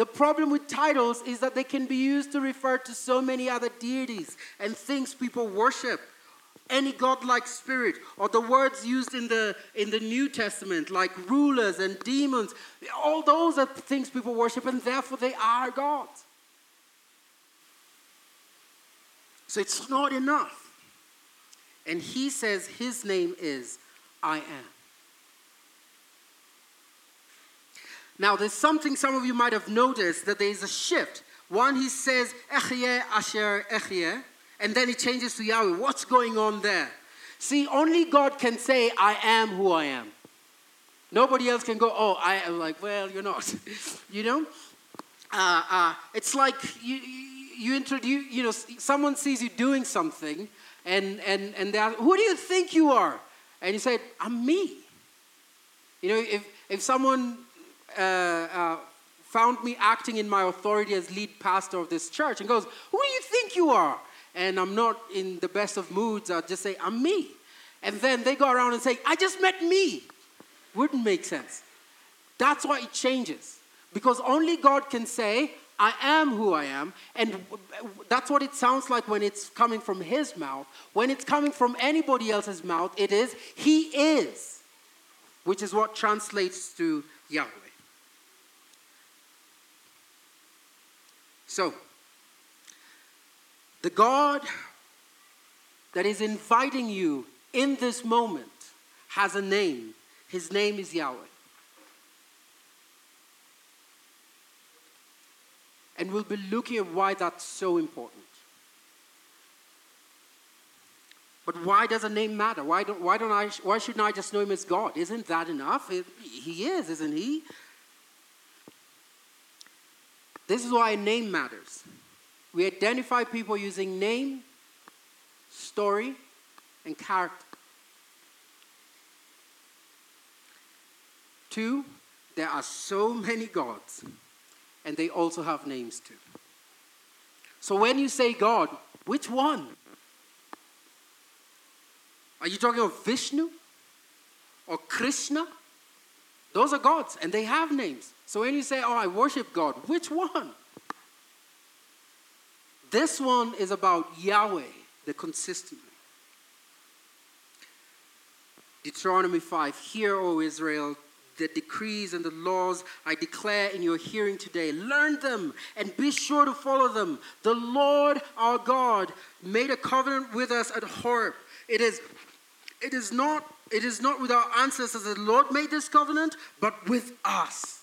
The problem with titles is that they can be used to refer to so many other deities and things people worship. Any godlike spirit, or the words used in the, in the New Testament, like rulers and demons, all those are things people worship, and therefore they are God. So it's not enough. And he says his name is I am. Now, there's something some of you might have noticed that there is a shift. One, he says, Ehyeh Asher Ehyeh, and then he changes to Yahweh. What's going on there? See, only God can say, I am who I am. Nobody else can go, oh, I am like, well, you're not. you know? Uh, uh, it's like you, you introduce, you know, someone sees you doing something and, and, and they ask, who do you think you are? And you say, I'm me. You know, if, if someone uh, uh, found me acting in my authority as lead pastor of this church and goes, Who do you think you are? And I'm not in the best of moods, I'll just say, I'm me. And then they go around and say, I just met me. Wouldn't make sense. That's why it changes. Because only God can say, I am who I am. And that's what it sounds like when it's coming from His mouth. When it's coming from anybody else's mouth, it is, He is, which is what translates to Yahweh. So, the God that is inviting you in this moment has a name. His name is Yahweh. And we'll be looking at why that's so important. But why does a name matter? Why, don't, why, don't I, why shouldn't I just know him as God? Isn't that enough? He is, isn't he? This is why name matters. We identify people using name, story, and character. Two, there are so many gods, and they also have names too. So when you say God, which one? Are you talking of Vishnu or Krishna? Those are gods, and they have names. So when you say, Oh, I worship God, which one? This one is about Yahweh, the consistent. Deuteronomy 5 Hear, O Israel, the decrees and the laws I declare in your hearing today. Learn them and be sure to follow them. The Lord our God made a covenant with us at Horeb. It is, it is not it is not with our ancestors that the Lord made this covenant, but with us.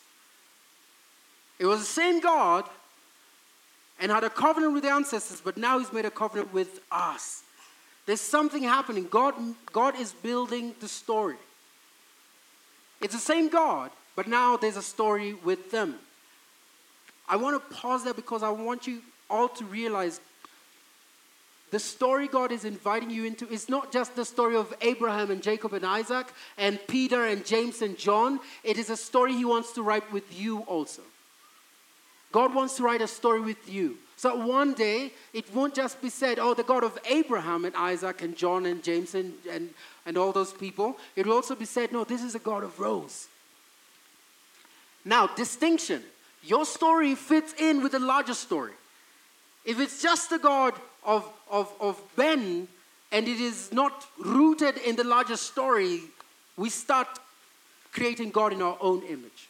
It was the same God and had a covenant with the ancestors, but now he's made a covenant with us. There's something happening. God, God is building the story. It's the same God, but now there's a story with them. I want to pause there because I want you all to realize the story God is inviting you into is not just the story of Abraham and Jacob and Isaac and Peter and James and John. It is a story He wants to write with you also. God wants to write a story with you. So one day, it won't just be said, oh, the God of Abraham and Isaac and John and James and, and, and all those people. It will also be said, no, this is a God of Rose. Now, distinction. Your story fits in with the larger story. If it's just the God of, of, of Ben and it is not rooted in the larger story, we start creating God in our own image.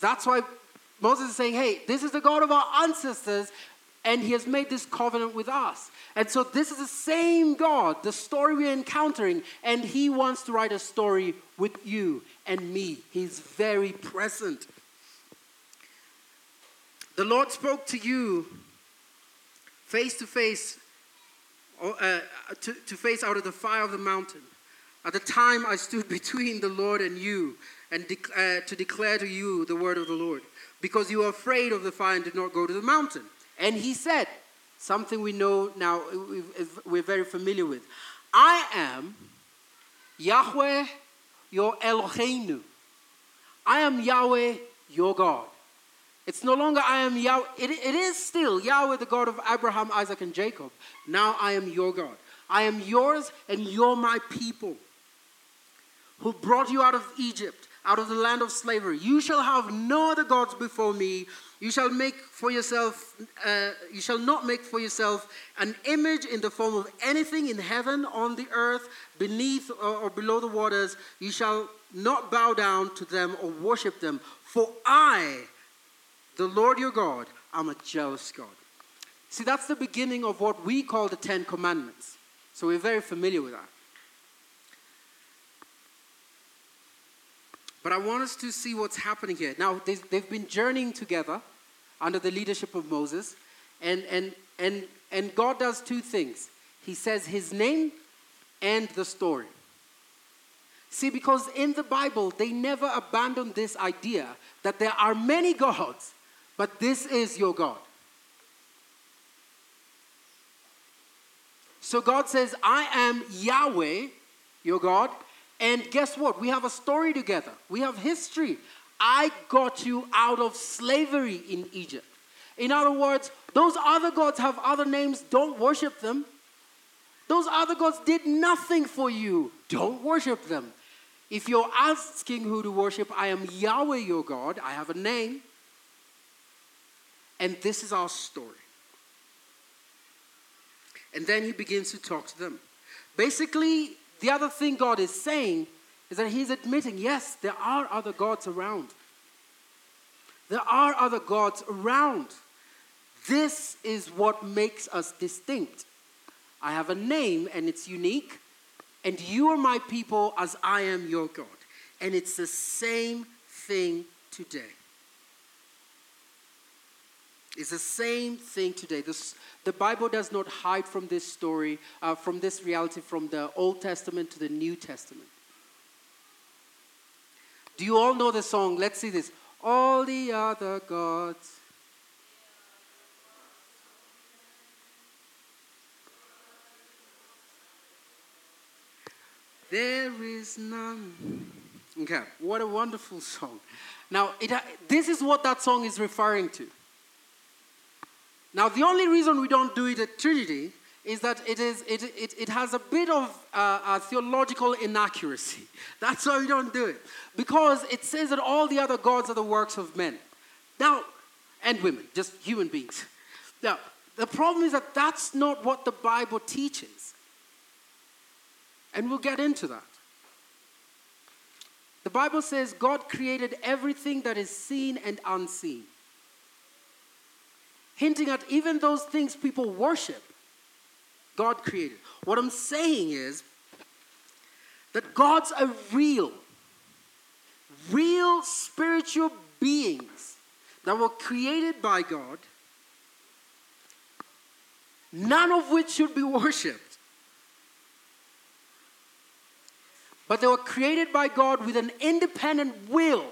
That's why Moses is saying, hey, this is the God of our ancestors, and he has made this covenant with us. And so this is the same God, the story we're encountering, and he wants to write a story with you and me. He's very present. The Lord spoke to you face to face, uh, to, to face out of the fire of the mountain. At the time I stood between the Lord and you, and de- uh, to declare to you the word of the Lord, because you were afraid of the fire and did not go to the mountain. And he said, something we know now, we're very familiar with I am Yahweh, your Eloheinu. I am Yahweh, your God. It's no longer I am Yahweh. It, it is still Yahweh, the God of Abraham, Isaac, and Jacob. Now I am your God. I am yours, and you're my people who brought you out of Egypt. Out of the land of slavery. You shall have no other gods before me. You shall make for yourself, uh, you shall not make for yourself an image in the form of anything in heaven, on the earth, beneath or, or below the waters. You shall not bow down to them or worship them. For I, the Lord your God, am a jealous God. See, that's the beginning of what we call the Ten Commandments. So we're very familiar with that. But I want us to see what's happening here. Now, they've been journeying together under the leadership of Moses, and, and, and, and God does two things He says His name and the story. See, because in the Bible, they never abandon this idea that there are many gods, but this is your God. So God says, I am Yahweh, your God, and guess what? We have a story together. We have history. I got you out of slavery in Egypt. In other words, those other gods have other names. Don't worship them. Those other gods did nothing for you. Don't worship them. If you're asking who to worship, I am Yahweh your God. I have a name. And this is our story. And then he begins to talk to them. Basically, the other thing God is saying is that He's admitting, yes, there are other gods around. There are other gods around. This is what makes us distinct. I have a name and it's unique, and you are my people as I am your God. And it's the same thing today. It's the same thing today. This, the Bible does not hide from this story, uh, from this reality, from the Old Testament to the New Testament. Do you all know the song? Let's see this. All the other gods. There is none. Okay, what a wonderful song. Now, it, this is what that song is referring to. Now, the only reason we don't do it at Trinity is that it, is, it, it, it has a bit of uh, theological inaccuracy. That's why we don't do it. Because it says that all the other gods are the works of men. Now, and women, just human beings. Now, the problem is that that's not what the Bible teaches. And we'll get into that. The Bible says God created everything that is seen and unseen hinting at even those things people worship, God created. What I'm saying is that gods are real, real spiritual beings that were created by God, none of which should be worshiped. But they were created by God with an independent will,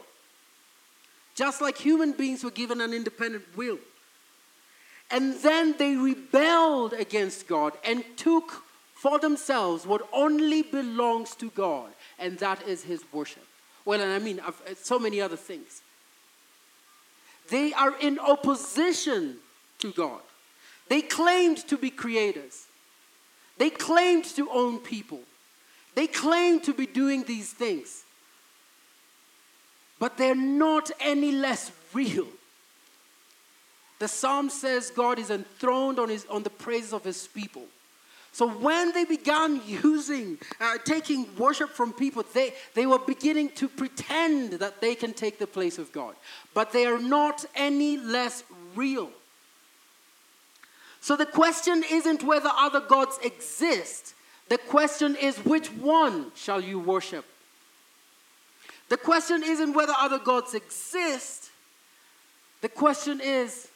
just like human beings were given an independent will. And then they rebelled against God and took for themselves what only belongs to God, and that is His worship. Well, and I mean, uh, so many other things. They are in opposition to God. They claimed to be creators, they claimed to own people, they claimed to be doing these things. But they're not any less real the psalm says God is enthroned on, his, on the praises of his people. So when they began using, uh, taking worship from people, they, they were beginning to pretend that they can take the place of God. But they are not any less real. So the question isn't whether other gods exist. The question is which one shall you worship? The question isn't whether other gods exist. The question is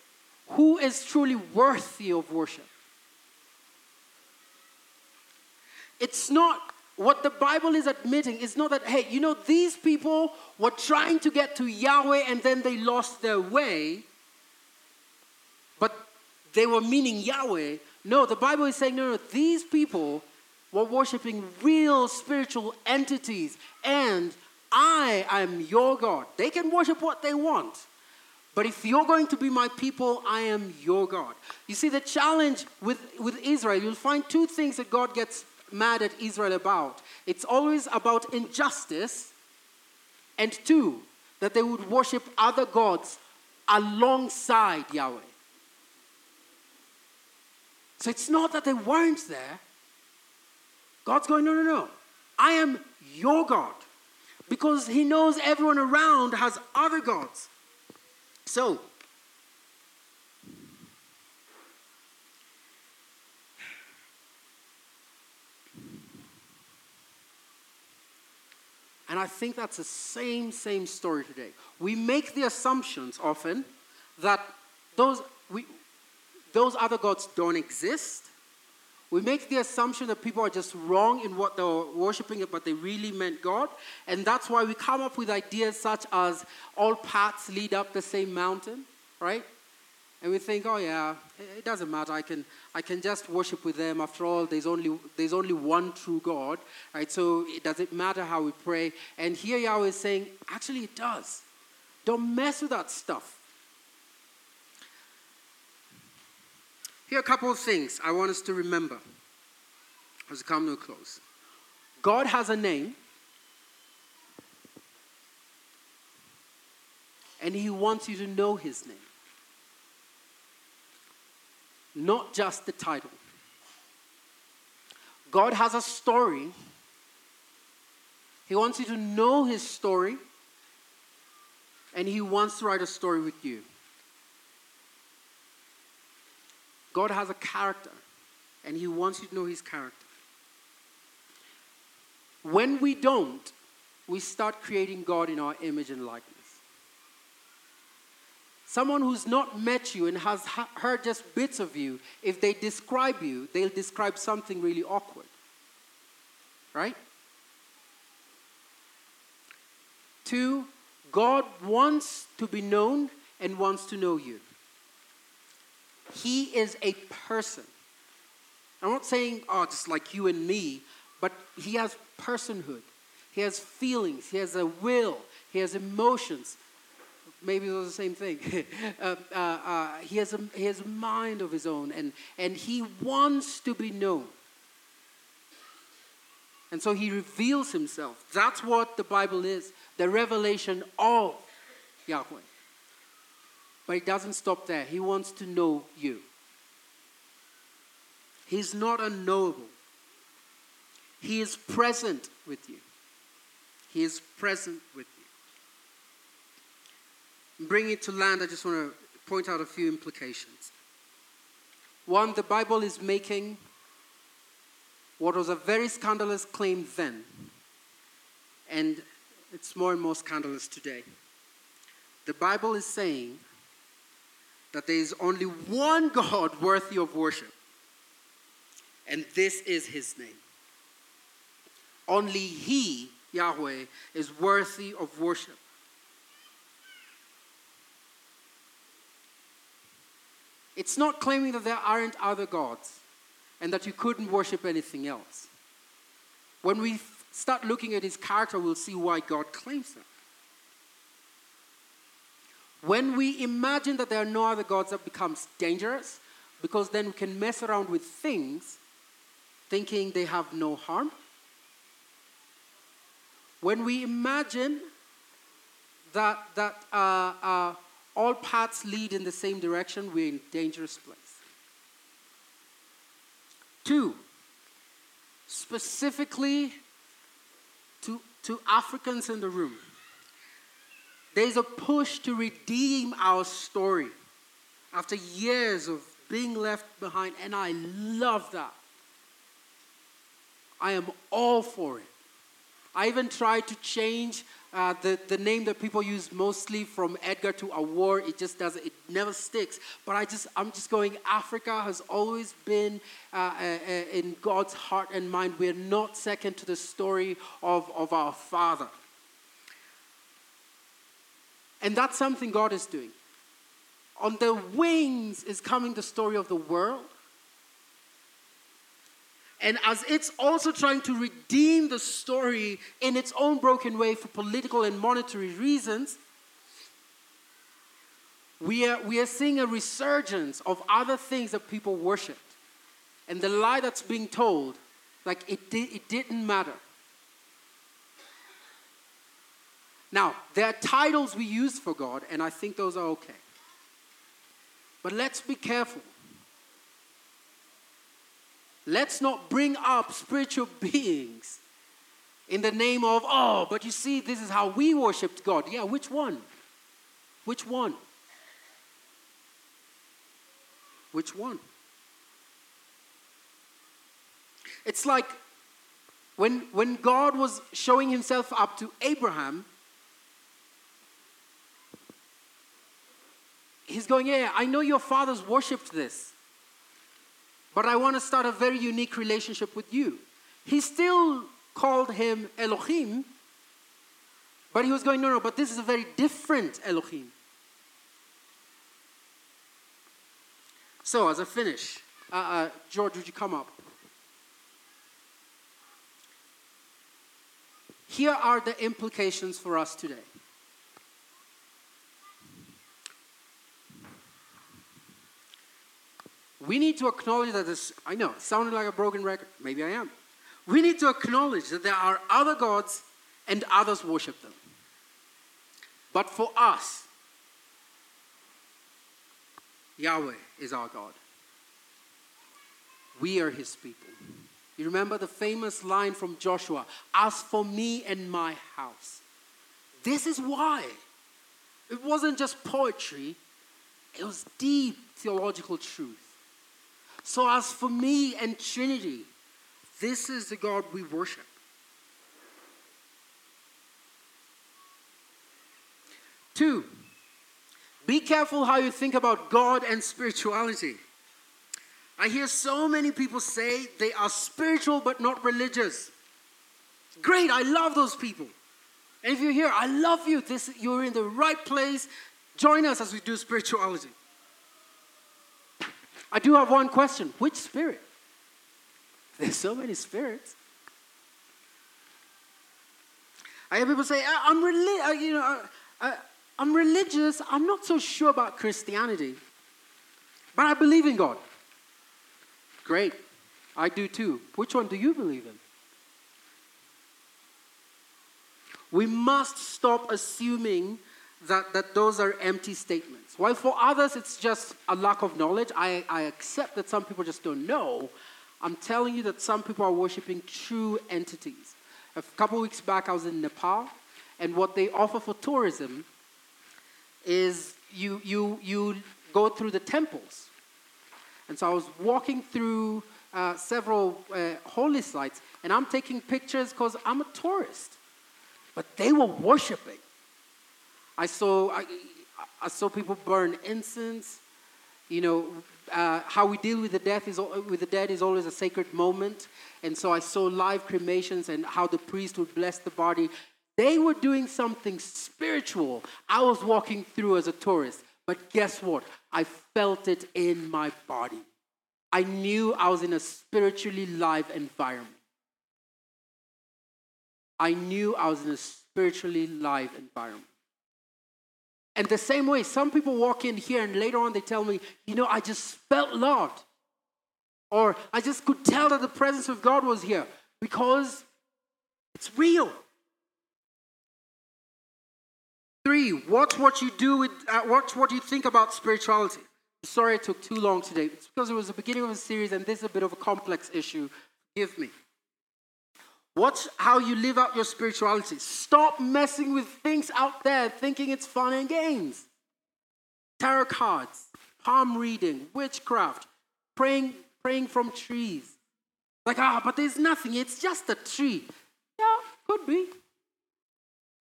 who is truly worthy of worship. It's not what the Bible is admitting it's not that, hey, you know, these people were trying to get to Yahweh and then they lost their way, but they were meaning Yahweh. No, the Bible is saying, no, no, these people were worshiping real spiritual entities, and I am your God. They can worship what they want. But if you're going to be my people, I am your God. You see, the challenge with, with Israel, you'll find two things that God gets mad at Israel about. It's always about injustice And two, that they would worship other gods alongside Yahweh. So it's not that they weren't there. God's going, no, no, no. I am your God. Because he knows everyone around has other gods. So, And I think that's the same, same story today. We make the assumptions often that those, we, those other gods don't exist. We make the assumption that people are just wrong in what they're worshiping, but they really meant God. And that's why we come up with ideas such as all paths lead up the same mountain, right? and we think, oh yeah, it doesn't matter. I can, I can just worship with them. After all, there's only, there's only one true God, right? So it doesn't matter how we pray. And here Yahweh is saying, actually, it does. Don't mess with that stuff. Here are a couple of things I want us to remember as we come to a close. God has a name, and He wants you to know His name not just the title. God has a story. He wants you to know his story, and he wants to write a story with you. God has a character, and he wants you to know his character. When we don't, we start creating God in our image and likeness. Someone who's not met you and has heard just bits of you, if they describe you, they'll describe something really awkward. Right? Two, God wants to be known and wants to know you. He is a person. I'm not saying, oh, just like you and me, but he has personhood. He has feelings. He has a will. He has emotions maybe it was the same thing. uh, uh, uh, he, has a, he has a mind of his own, and, and he wants to be known. And so he reveals himself. That's what the Bible is the revelation of Yahweh. But it doesn't stop there. He wants to know you. He's not unknowable. He is present with you. He is present with you. bring it to land, I just want to point out a few implications. One, the Bible is making what was a very scandalous claim then, and it's more and more scandalous today. The Bible is saying that there is only one God worthy of worship, and this is his name. Only he, Yahweh, is worthy of worship. It's not claiming that there aren't other gods and that you couldn't worship anything else. When we start looking at his character, we'll see why God claims that. When we imagine that there are no other gods, that becomes dangerous because then we can mess around with things thinking they have no harm. When we imagine that, that uh, uh, all paths lead in the same direction, we're in a dangerous place. Two, specifically to, to Africans in the room, there's a push to redeem our story after years of being left behind, and I love that. I am all for it. I even tried to change uh, the, the name that people use mostly from Edgar to Awar, it just doesn't, it never sticks. But I just, I'm just going, Africa has always been uh, uh, uh, in God's heart and mind. We're not second to the story of, of our Father. And that's something God is doing. On the wings is coming the story of the world. And as it's also trying to redeem the story in its own broken way for political and monetary reasons, we are, we are seeing a resurgence of other things that people worshiped. And the lie that's being told, like it, did, it didn't matter. Now, there are titles we use for God, and I think those are okay. But let's be careful. Let's not bring up spiritual beings in the name of, oh, but you see, this is how we worshiped God. Yeah, which one? Which one? Which one? It's like when, when God was showing himself up to Abraham, he's going, Yeah, I know your fathers worshipped this, but I want to start a very unique relationship with you. He still called him Elohim, but he was going, No, no, but this is a very different Elohim. So, as I finish, uh, uh, George, would you come up? Here are the implications for us today. We need to acknowledge that this, I know, sounded like a broken record. Maybe I am. We need to acknowledge that there are other gods and others worship them. But for us, Yahweh is our God. We are his people. You remember the famous line from Joshua As for me and my house. This is why. It wasn't just poetry, it was deep theological truth. So, as for me and Trinity, this is the God we worship. Two, be careful how you think about God and spirituality. I hear so many people say they are spiritual but not religious. Great, I love those people. And if you're here, I love you. This, you're in the right place. Join us as we do spirituality. I do have one question which spirit? There's so many spirits. I hear people say, I'm, reli- uh, you know, uh, uh, I'm religious. I'm not so sure about Christianity, but I believe in God. Great. I do too. Which one do you believe in? We must stop assuming that, that those are empty statements. While for others it's just a lack of knowledge, I, I accept that some people just don't know. I'm telling you that some people are worshiping true entities. A couple weeks back, I was in Nepal, and what they offer for tourism is you, you, you go through the temples. And so I was walking through uh, several uh, holy sites, and I'm taking pictures because I'm a tourist. But they were worshiping. I saw, I, I saw people burn incense. You know, uh, how we deal with the death is with the dead is always a sacred moment. And so I saw live cremations and how the priest would bless the body. They were doing something spiritual. I was walking through as a tourist. But guess what? I felt it in my body. I knew I was in a spiritually live environment. I knew I was in a spiritually live environment. And the same way, some people walk in here and later on they tell me, you know, I just felt loved. Or I just could tell that the presence of God was here because it's real. Three, watch what you do with, uh, watch what you think about spirituality. Sorry it took too long today. It's because it was the beginning of a series and this is a bit of a complex issue. Give me. Watch how you live out your spirituality. Stop messing with things out there thinking it's fun and games. Tarot cards, palm reading, witchcraft, praying, praying from trees. Like, ah, but there's nothing, it's just a tree. Yeah, could be.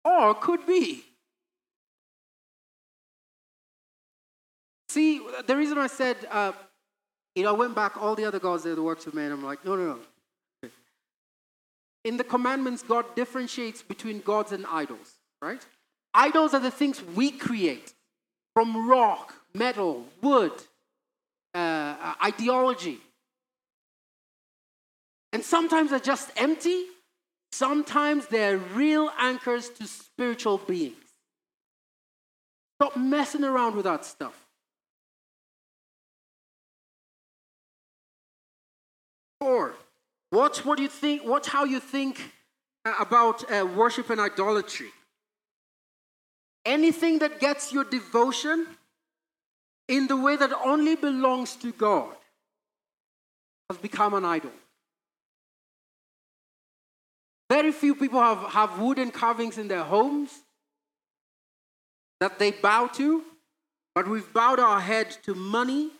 Or could be. See, the reason I said, uh, you know, I went back, all the other gods, they're the works of men. I'm like, no, no, no. In the commandments, God differentiates between gods and idols, right? Idols are the things we create from rock, metal, wood, uh, ideology. And sometimes they're just empty, sometimes they're real anchors to spiritual beings. Stop messing around with that stuff. Four, watch what you think, watch how you think uh, about uh, worship and idolatry. anything that gets your devotion in the way that only belongs to God has become an idol. Very few people have, have wooden carvings in their homes that they bow to, but we've bowed our head to money,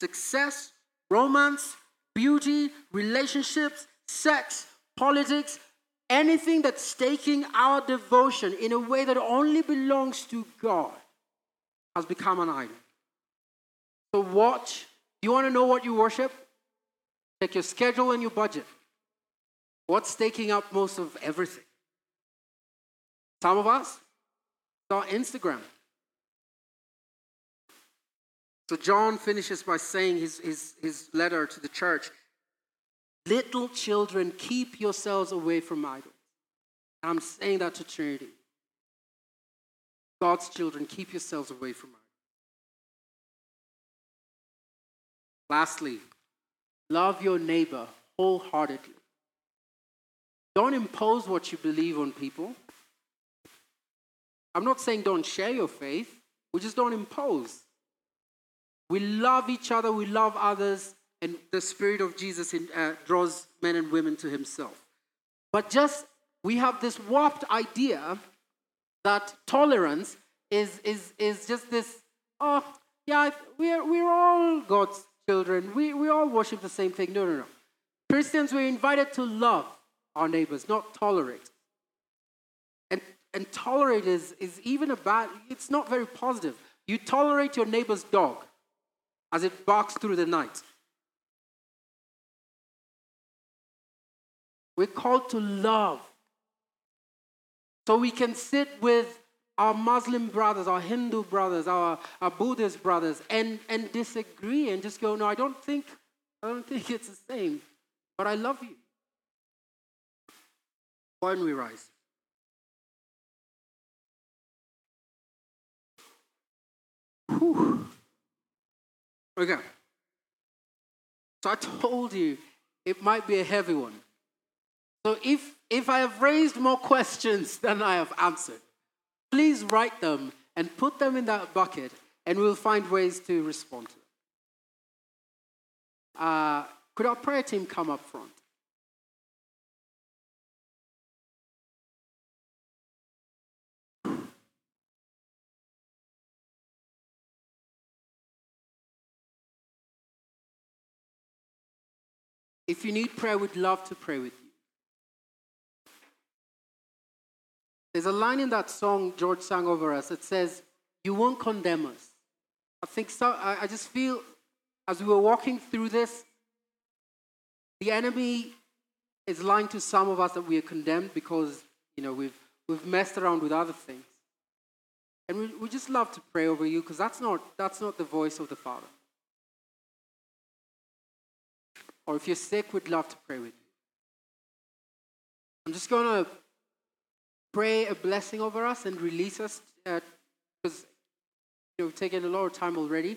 success, romance, beauty, relationships, sex, politics, anything that's staking our devotion in a way that only belongs to God has become an idol. So, watch. You want to know what you worship? Take your schedule and your budget. What's taking up most of everything? Some of us, it's on Instagram. So John finishes by saying his, his, his letter to the church Little children, keep yourselves away from idols. I'm saying that to Trinity. God's children, keep yourselves away from idols. Lastly, love your neighbor wholeheartedly. Don't impose what you believe on people. I'm not saying don't share your faith, we just don't impose. We love each other, we love others, and the Spirit of Jesus in, uh, draws men and women to Himself. But just we have this warped idea that tolerance is, is, is just this, oh, yeah, we're, we're all God's children. We, we all worship the same thing. No, no, no. Christians, we're invited to love our neighbors, not tolerate. And, and tolerate is, is even a bad, it's not very positive. You tolerate your neighbor's dog as it barks through the night. We're called to love. So we can sit with our Muslim brothers, our Hindu brothers, our, our Buddhist brothers, and, and disagree and just go, no, I don't think, I don't think it's the same, but I love you. Don't we rise? Whew. Okay. So I told you it might be a heavy one. So if if I have raised more questions than I have answered, please write them and put them in that bucket, and we'll find ways to respond to them. Uh, could our prayer team come up front? If you need prayer, we'd love to pray with you. There's a line in that song George sang over us. It says, You won't condemn us. I think so. I, I just feel as we were walking through this, the enemy is lying to some of us that we are condemned because, you know, we've, we've messed around with other things. And we, we just love to pray over you because that's not, that's not the voice of the Father. Or if you're sick, we'd love to pray with you. I'm just going to pray a blessing over us and release us because uh, you know, we've taken a lot of time already.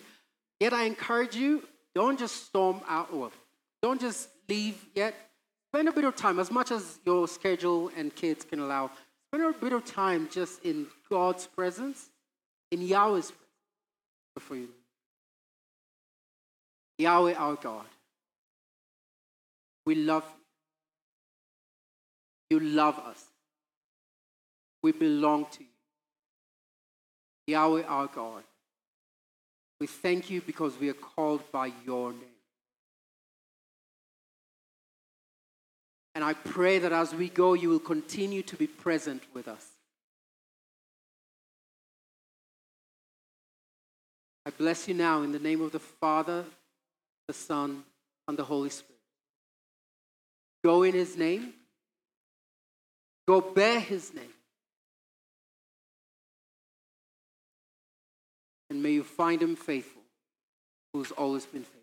Yet I encourage you, don't just storm out. Well, don't just leave yet. Spend a bit of time, as much as your schedule and kids can allow. Spend a bit of time just in God's presence, in Yahweh's presence before you. Yahweh, our God, we love you. You love us. We belong to you. Yahweh our God, we thank you because we are called by your name. And I pray that as we go, you will continue to be present with us. I bless you now in the name of the Father, the Son, and the Holy Spirit. Go in his name. Go bear his name. and may you find him faithful, who has always been faithful.